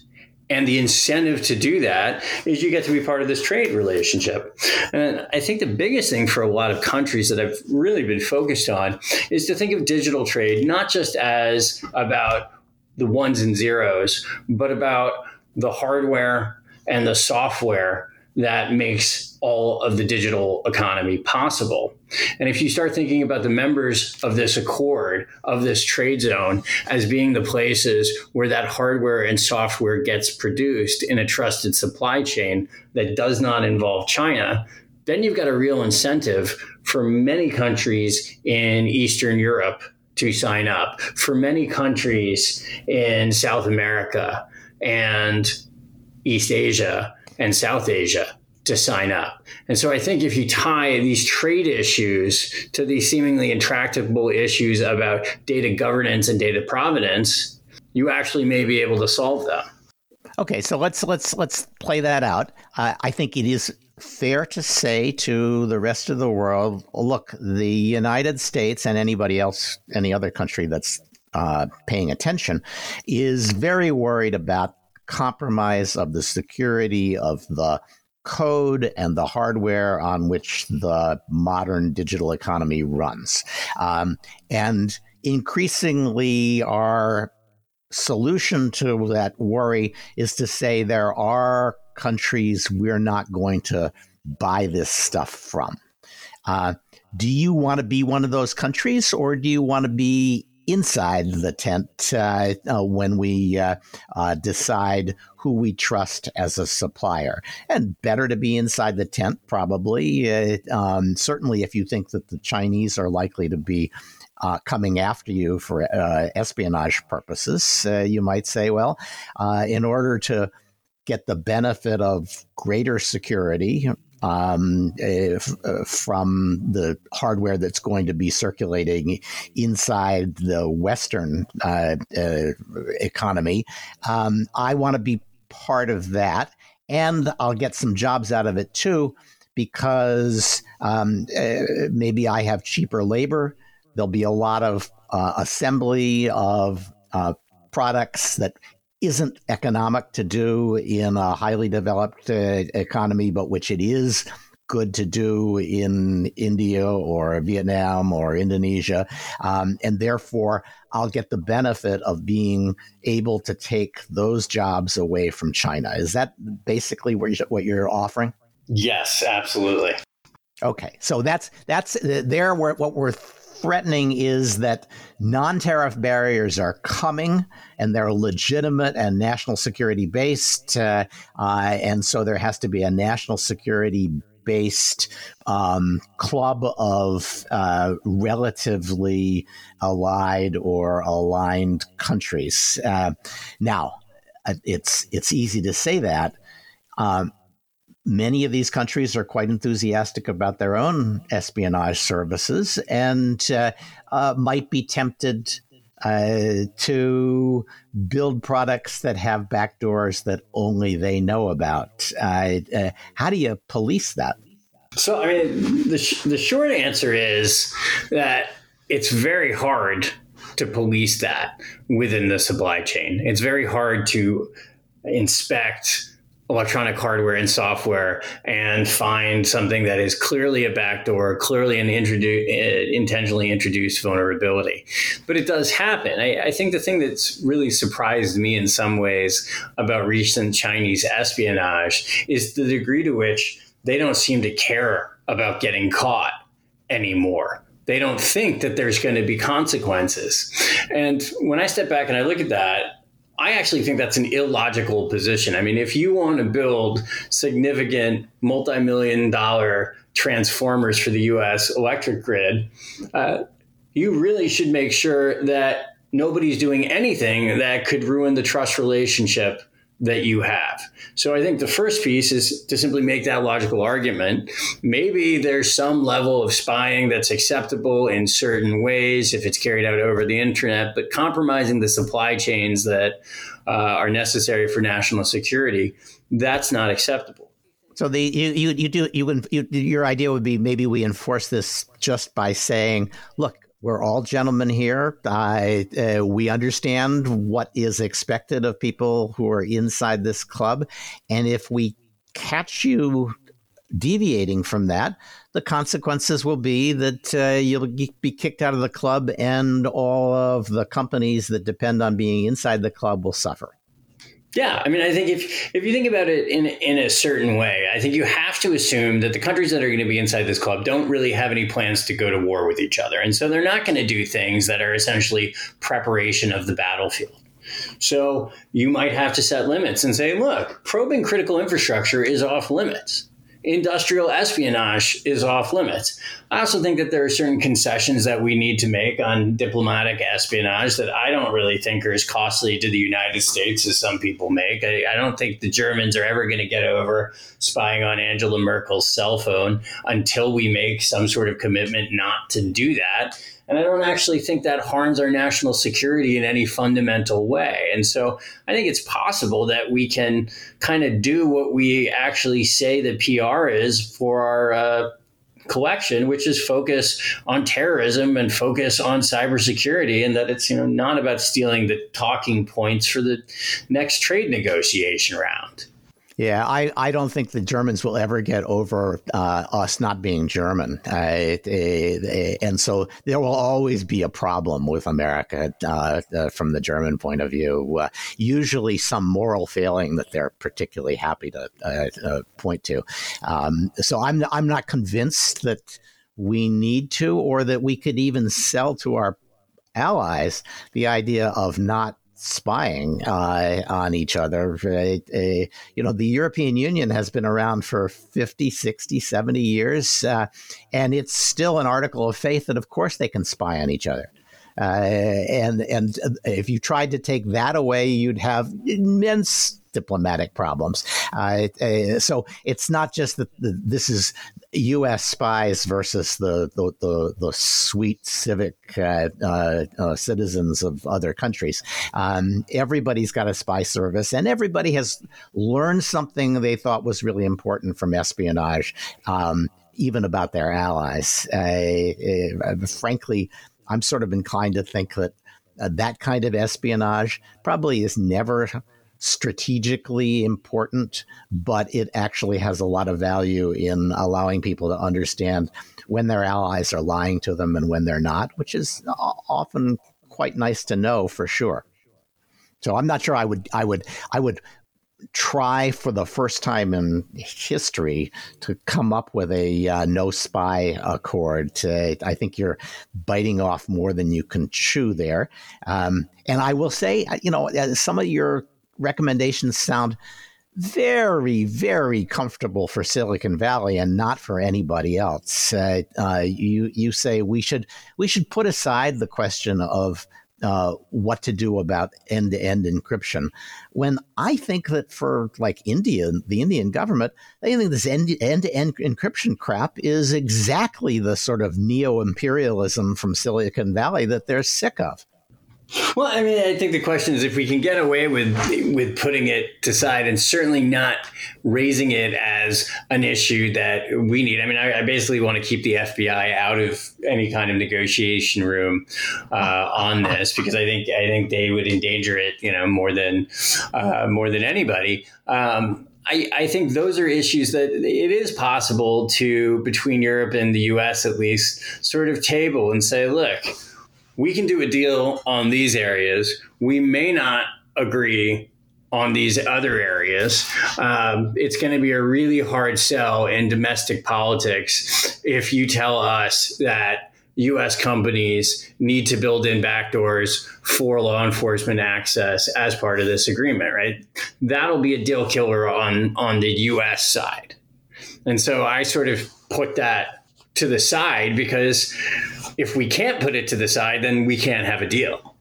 And the incentive to do that is you get to be part of this trade relationship. And I think the biggest thing for a lot of countries that I've really been focused on is to think of digital trade not just as about the ones and zeros, but about the hardware and the software that makes all of the digital economy possible. And if you start thinking about the members of this accord, of this trade zone, as being the places where that hardware and software gets produced in a trusted supply chain that does not involve China, then you've got a real incentive for many countries in Eastern Europe to sign up. For many countries in South America and East Asia and South Asia to sign up. And so I think if you tie these trade issues to these seemingly intractable issues about data governance and data provenance, you actually may be able to solve them. Okay, so let's let's let's play that out. Uh, I think it is fair to say to the rest of the world look, the United States and anybody else, any other country that's uh, paying attention, is very worried about compromise of the security of the code and the hardware on which the modern digital economy runs. Um, and increasingly, our solution to that worry is to say there are countries we're not going to buy this stuff from. Uh, do you want to be one of those countries or do you want to be inside the tent uh, uh, when we uh, uh, decide who we trust as a supplier. And better to be inside the tent, probably. Uh, um, certainly, if you think that the Chinese are likely to be. Uh, coming after you for espionage purposes, you might say, well, in order to get the benefit of greater security um, if, uh, from the hardware that's going to be circulating inside the Western uh, uh, economy. Um, I want to be part of that, and I'll get some jobs out of it too, because um, maybe I have cheaper labor. There'll be a lot of uh, assembly of uh, products that isn't economic to do in a highly developed uh, economy, but which it is good to do in India or Vietnam or Indonesia. Um, and therefore, I'll get the benefit of being able to take those jobs away from China. Is that basically what you're offering? Yes, absolutely. Okay, so that's that's there. What we're threatening is that non-tariff barriers are coming and they're legitimate and national security based, uh, uh, and so there has to be a national security based um, club of uh, relatively allied or aligned countries. Uh, now, uh, it's it's easy to say that. Um, many of these countries are quite enthusiastic about their own espionage services and uh, uh, might be tempted uh, to build products that have backdoors that only they know about. Uh, how do you police that? So, I mean, the, sh- the short answer is that it's very hard to police that within the supply chain. It's very hard to inspect electronic hardware and software and find something that is clearly a backdoor, clearly an introdu- uh, intentionally introduced vulnerability. But it does happen. I, I, think the thing that's really surprised me in some ways about recent Chinese espionage is the degree to which they don't seem to care about getting caught anymore. They don't think that there's going to be consequences. And when I step back and I look at that, I actually think that's an illogical position. I mean, if you want to build significant multi million dollar transformers for the US electric grid, uh, you really should make sure that nobody's doing anything that could ruin the trust relationship that you have. So I think the first piece is to simply make that logical argument. Maybe there's some level of spying that's acceptable in certain ways if it's carried out over the internet, but compromising the supply chains that uh, are necessary for national security, that's not acceptable. So the you you, you do you, you your idea would be maybe we enforce this just by saying, look, we're all gentlemen here. Uh, uh, we understand what is expected of people who are inside this club. And if we catch you deviating from that, the consequences will be that uh, you'll be kicked out of the club and all of the companies that depend on being inside the club will suffer. Yeah, I mean, I think if if you think about it in in a certain way, I think you have to assume that the countries that are going to be inside this club don't really have any plans to go to war with each other, and so they're not going to do things that are essentially preparation of the battlefield. So you might have to set limits and say, look, probing critical infrastructure is off limits industrial espionage is off limits. I also think that there are certain concessions that we need to make on diplomatic espionage that I don't really think are as costly to the United States as some people make. I, I don't think the Germans are ever going to get over spying on Angela Merkel's cell phone until we make some sort of commitment not to do that. And I don't actually think that harms our national security in any fundamental way. And so I think it's possible that we can kind of do what we actually say the PR is for our uh, collection, which is focus on terrorism and focus on cybersecurity, and that it's you know not about stealing the talking points for the next trade negotiation round. Yeah, I, I don't think the Germans will ever get over uh, us not being German. Uh, and so there will always be a problem with America uh, uh from the German point of view. Uh, usually some moral failing that they're particularly happy to uh, point to. Um, so I'm, I'm not convinced that we need to or that we could even sell to our allies the idea of not spying uh, on each other. Uh, you know, the European Union has been around for 50, 60, 70 years, uh, and it's still an article of faith that, of course, they can spy on each other. Uh, and and if you tried to take that away, you'd have immense diplomatic problems. Uh, uh, so it's not just that the, this is U.S. spies versus the the, the, the sweet civic uh, uh, uh, citizens of other countries. Um, everybody's got a spy service, and everybody has learned something they thought was really important from espionage, um, even about their allies. Uh, frankly, I'm sort of inclined to think that. Uh, that kind of espionage probably is never strategically important, but it actually has a lot of value in allowing people to understand when their allies are lying to them and when they're not, which is often quite nice to know for sure. So I'm not sure I would I would I would try for the first time in history to come up with a uh, no spy accord. To, I think you're biting off more than you can chew there. Um, and I will say, you know, some of your recommendations sound very, very comfortable for Silicon Valley and not for anybody else. Uh, uh, you you say we should we should put aside the question of uh, what to do about end to end encryption. When I think that for like India, the Indian government, they think this end to end encryption crap is exactly the sort of neo imperialism from Silicon Valley that they're sick of. Well, I mean, I think the question is if we can get away with with putting it to side and certainly not raising it as an issue that we need. I mean, I, I basically want to keep the FBI out of any kind of negotiation room uh, on this because I think I think they would endanger it, you know, more than uh, more than anybody. Um, I, I, think those are issues that it is possible to, between Europe and the US at least, sort of table and say, look, we can do a deal on these areas. We may not agree on these other areas. Um, it's going to be a really hard sell in domestic politics if you tell us that US companies need to build in backdoors for law enforcement access as part of this agreement, right? That'll be a deal killer on, on the US side. And so I sort of put that to the side because if we can't put it to the side, then we can't have a deal.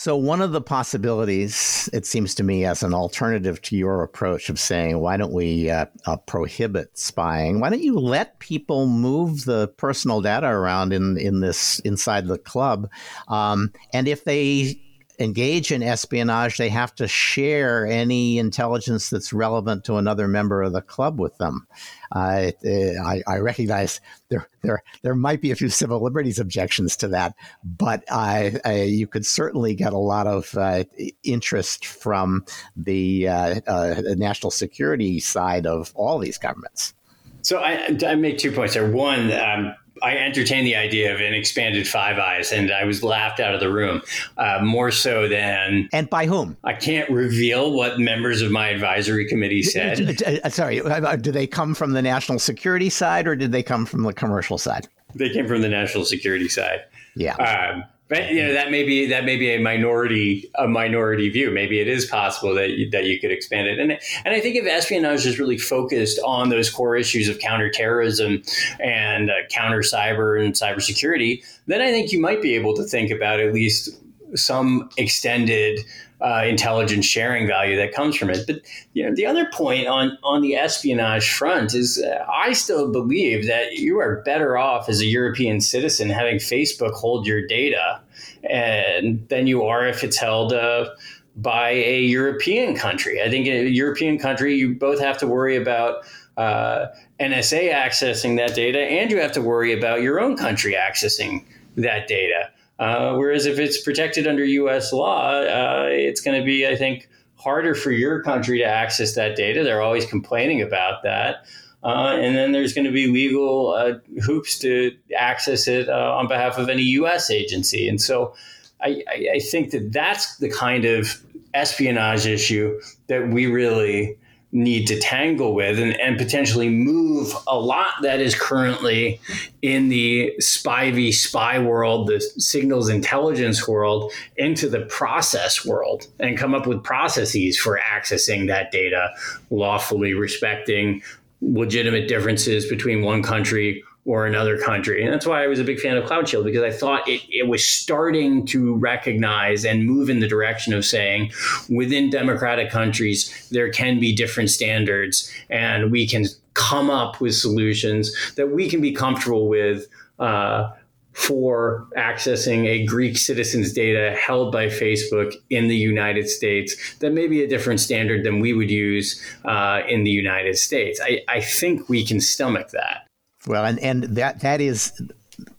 So, one of the possibilities, it seems to me, as an alternative to your approach of saying, why don't we uh, uh, prohibit spying? Why don't you let people move the personal data around in, in this inside the club? Um, and if they engage in espionage, they have to share any intelligence that's relevant to another member of the club with them. Uh, I, I, recognize there, there, there might be a few civil liberties objections to that, but I, I, you could certainly get a lot of uh, interest from the uh, uh national security side of all these governments. So I, I make two points there. One, um, I entertained the idea of an expanded Five Eyes, and I was laughed out of the room. Uh, more so than and by whom? I can't reveal what members of my advisory committee said. Uh, sorry, uh, do they come from the national security side, or did they come from the commercial side? They came from the national security side. Yeah. Um, but you know that may be that may be a minority a minority view. Maybe it is possible that you, that you could expand it. And and I think if espionage is really focused on those core issues of counterterrorism and uh, counter cyber and cybersecurity, then I think you might be able to think about at least some extended uh, intelligence sharing value that comes from it. But you know, the other point on on the espionage front is uh, I still believe that you are better off as a European citizen having Facebook hold your data, and than you are if it's held. Uh, by a European country. I think in a European country, you both have to worry about uh, NSA accessing that data, and you have to worry about your own country accessing that data. Uh, whereas if it's protected under U.S. law, uh, it's going to be, I think, harder for your country to access that data. They're always complaining about that. Uh, and then there's going to be legal uh, hoops to access it uh, on behalf of any U.S. agency. And so I, I, think that that's the kind of espionage issue that we really need to tangle with and, and potentially move a lot that is currently in the spy v spy world, the signals intelligence world, into the process world and come up with processes for accessing that data lawfully, respecting legitimate differences between one country or another country. And that's why I was a big fan of Cloud Shield because I thought it, it was starting to recognize and move in the direction of saying within democratic countries, there can be different standards and we can come up with solutions that we can be comfortable with. Uh, for accessing a Greek citizen's data held by Facebook in the United States that may be a different standard than we would use uh, in the United States. I, I think we can stomach that. Well, and, and that that is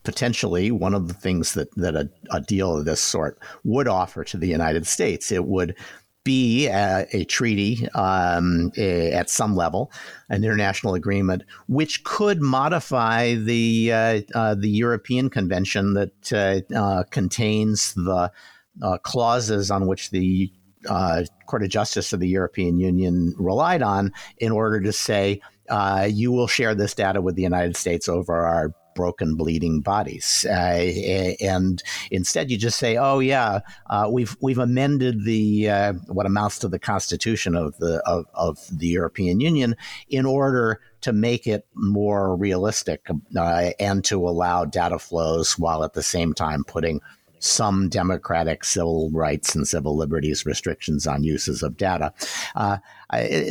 potentially one of the things that, that a, a deal of this sort would offer to the United States. It would be a, a treaty um, a, at some level, an international agreement, which could modify the uh, uh, the European Convention that uh, uh contains the uh, clauses on which the uh, Court of Justice of the European Union relied on in order to say you will share this data with the United States over our broken, bleeding bodies. Uh, and instead, you just say, "Oh yeah, uh, we've we've amended the uh, what amounts to the Constitution of the of, of the European Union in order." To make it more realistic uh, and to allow data flows while at the same time putting some democratic civil rights and civil liberties restrictions on uses of data. Uh, I,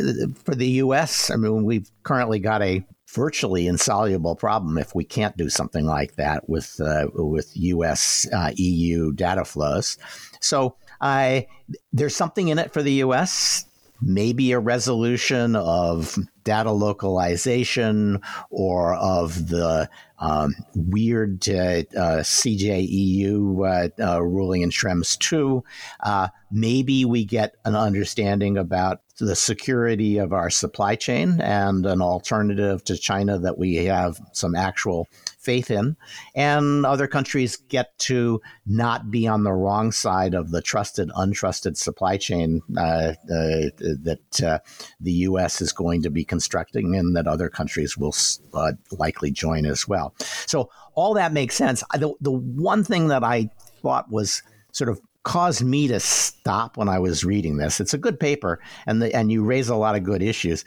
for the U.S., I mean, we've currently got a virtually insoluble problem if we can't do something like that with uh, with U.S. Uh, EU data flows. So I there's something in it for the U.S. Maybe a resolution of data localization or of the um, weird uh, uh, CJEU uh, ruling in Schrems 2. Uh, maybe we get an understanding about the security of our supply chain and an alternative to China that we have some actual faith in. And other countries get to not be on the wrong side of the trusted, untrusted supply chain uh, uh, that uh, the U.S. is going to be constructing and that other countries will uh, likely join as well. So all that makes sense. The, the one thing that I thought was sort of caused me to stop when I was reading this. It's a good paper, and the, and you raise a lot of good issues.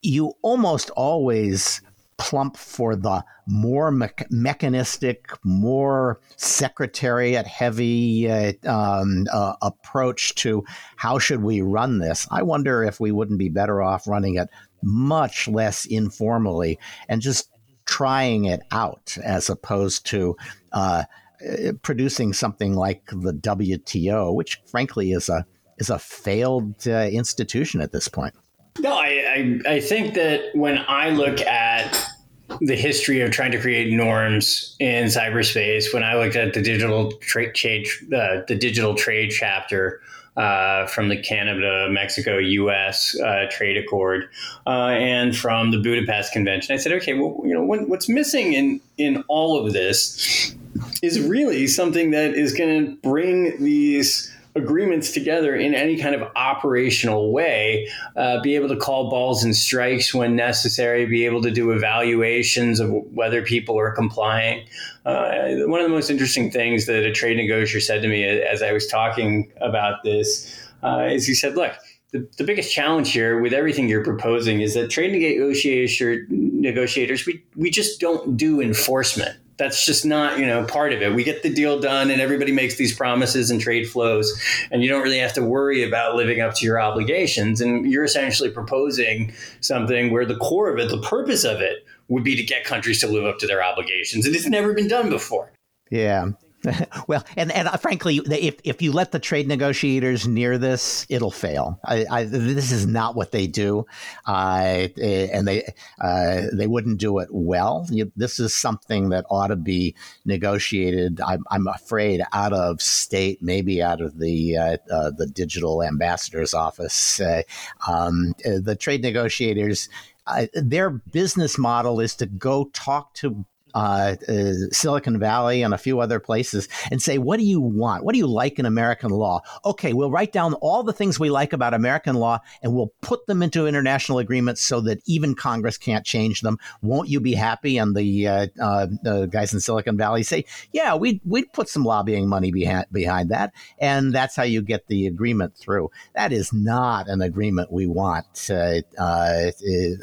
You almost always plump for the more me- mechanistic, more secretariat heavy uh, um, uh, approach to how should we run this. I wonder if we wouldn't be better off running it much less informally and just trying it out as opposed to uh, producing something like the WTO, which frankly is a is a failed uh, institution at this point. No, I, I, I think that when I look at the history of trying to create norms in cyberspace, when I looked at the digital trade, uh, the digital trade chapter uh, from the Canada, Mexico, U.S. Uh, trade accord, uh, and from the Budapest Convention. I said, okay, well, you know, what, what's missing in in all of this is really something that is going to bring these agreements together in any kind of operational way, uh, be able to call balls and strikes when necessary, be able to do evaluations of whether people are complying. Uh, one of the most interesting things that a trade negotiator said to me as I was talking about this uh, is he said, look, the, the biggest challenge here with everything you're proposing is that trade negotiator, negotiators, we, we just don't do enforcement that's just not you know part of it. We get the deal done and everybody makes these promises and trade flows and you don't really have to worry about living up to your obligations. And you're essentially proposing something where the core of it the purpose of it would be to get countries to live up to their obligations. And it's never been done before. Yeah well, and and uh, frankly, if if you let the trade negotiators near this, it'll fail. I, I, this is not what they do, uh, and they uh, they wouldn't do it well. This is something that ought to be negotiated. I'm, I'm afraid out of state, maybe out of the uh, uh the digital ambassador's office. Uh, um, the trade negotiators. their business model is to go talk to uh, uh, Silicon Valley and a few other places and say, what do you want? What do you like in American law? Okay, we'll write down all the things we like about American law and we'll put them into international agreements so that even Congress can't change them. Won't you be happy? And the, uh, uh, the guys in Silicon Valley say, yeah, we'd, we'd put some lobbying money behind, that. And that's how you get the agreement through. That is not an agreement we want, uh,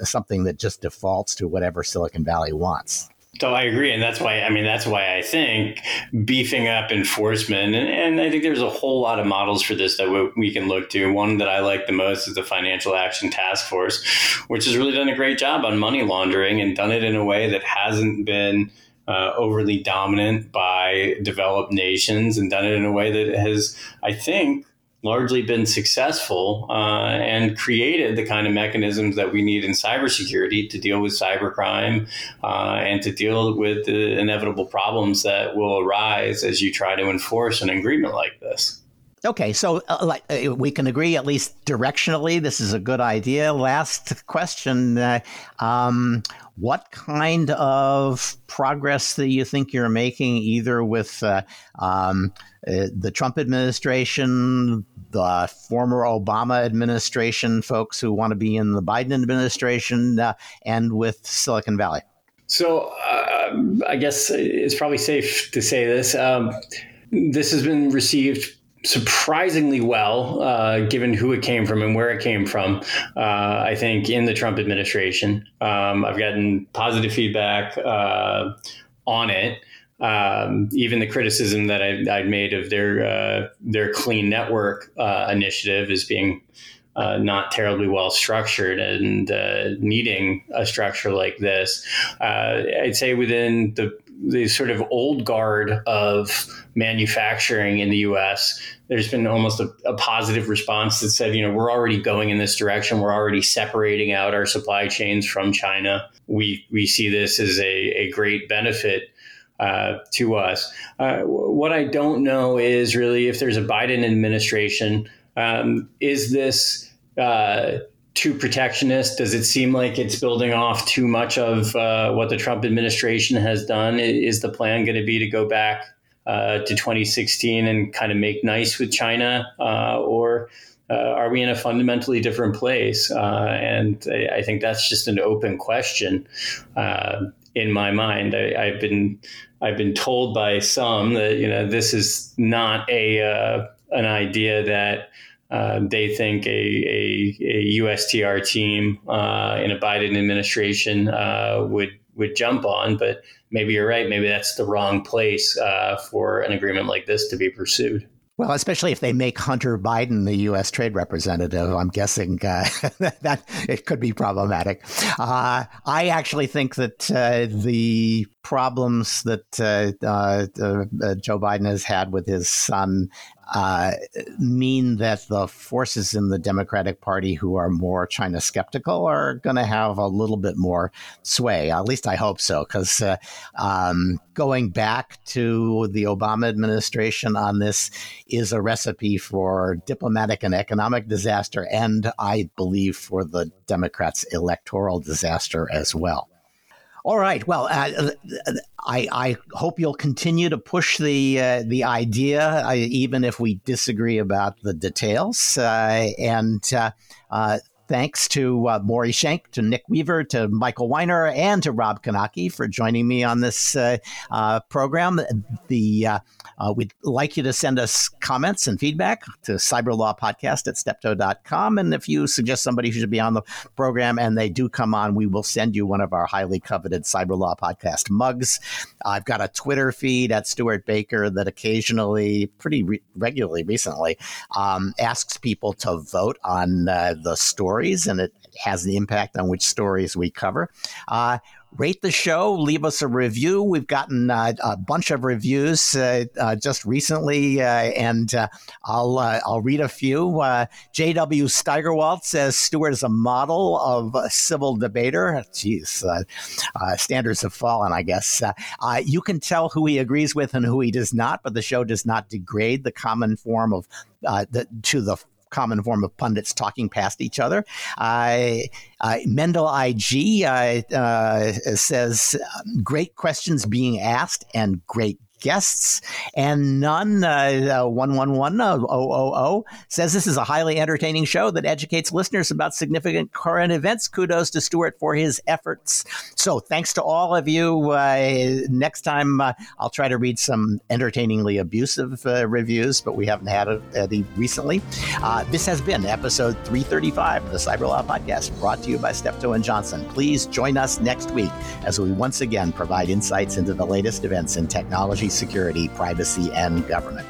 something that just defaults to whatever Silicon Valley wants. So I agree, and that's why I mean that's why I think beefing up enforcement, and, and I think there's a whole lot of models for this that we, we, can look to. One that I like the most is the Financial Action Task Force, which has really done a great job on money laundering and done it in a way that hasn't been uh, overly dominant by developed nations, and done it in a way that has, I think, largely been successful uh, and created the kind of mechanisms that we need in cybersecurity to deal with cybercrime uh, and to deal with the inevitable problems that will arise as you try to enforce an agreement like this. Okay, so uh, like uh, we can agree at least directionally, this is a good idea. Last question: uh, um, What kind of progress do you think you're making, either with uh, um, uh, the Trump administration, the former Obama administration, folks who want to be in the Biden administration, uh, and with Silicon Valley? So, I guess it's probably safe to say this. Um, this has been received surprisingly well, uh, given who it came from and where it came from. Uh, I think in the Trump administration, um, I've gotten positive feedback uh, on it. Um, even the criticism that I, I made of their uh, their clean network uh, initiative is being uh, not terribly well structured and needing a structure like this. I'd say within the the sort of old guard of manufacturing in the U.S., there's been almost a, a, positive response that said, you know, we're already going in this direction. We're already separating out our supply chains from China. We we see this as a, a great benefit uh, to us. Uh, what I don't know is really if there's a Biden administration, um, is this uh, too protectionist? Does it seem like it's building off too much of uh, what the Trump administration has done? Is the plan going to be to go back uh, to 2016 and kind of make nice with China, uh, or uh, are we in a fundamentally different place? Uh, and I, I, think that's just an open question uh, in my mind. I, have been I've been told by some that you know this is not a an idea that uh, they think a, a, a USTR team uh, in a Biden administration uh, would would jump on. But maybe you're right. Maybe that's the wrong place uh, for an agreement like this to be pursued. Well, especially if they make Hunter Biden the U.S. trade representative, I'm guessing uh, that it could be problematic. Uh, I actually think that uh, the problems that uh, uh, Joe Biden has had with his son uh, mean that the forces in the Democratic Party who are more China skeptical are going to have a little bit more sway. At least I hope so, because uh, um, going back to the Obama administration on this is a recipe for diplomatic and economic disaster, and I believe for the Democrats' electoral disaster as well. All right. Well, uh, I, I, hope you'll continue to push the uh, the idea, uh, even if we disagree about the details. Uh, and uh, uh, thanks to uh, Maury Shenk, to Nick Weaver, to Michael Weiner, and to Rob Knake for joining me on this uh, uh, program. The uh, uh, we'd like you to send us comments and feedback to cyberlawpodcast at steptoe.com. And if you suggest somebody who should be on the program and they do come on, we will send you one of our highly coveted Cyberlaw Podcast mugs. I've got a Twitter feed at Stewart Baker that occasionally, pretty re- regularly recently, um, asks people to vote on uh, the story stories, and it has an impact on which stories we cover. Uh, rate the show, leave us a review. We've gotten uh, a bunch of reviews uh, uh, just recently, uh, and uh, I'll uh, I'll read a few. J.W. Steigerwald says Stewart is a model of a civil debater. Jeez, standards have fallen, I guess. you can tell who he agrees with and who he does not, but the show does not degrade the common form of the, to the common form of pundits talking past each other. Uh, Mendel IG uh, uh, says, great questions being asked and great guests. And none, uh, 111000, uh, says this is a highly entertaining show that educates listeners about significant current events. Kudos to Stewart for his efforts. So thanks to all of you. Uh, next time, uh, I'll try to read some entertainingly abusive uh, reviews, but we haven't had any recently. Uh, this has been episode 335 of the Cyber Law Podcast, brought to you by Steptoe and Johnson. Please join us next week as we once again provide insights into the latest events in technology, security, privacy, and government.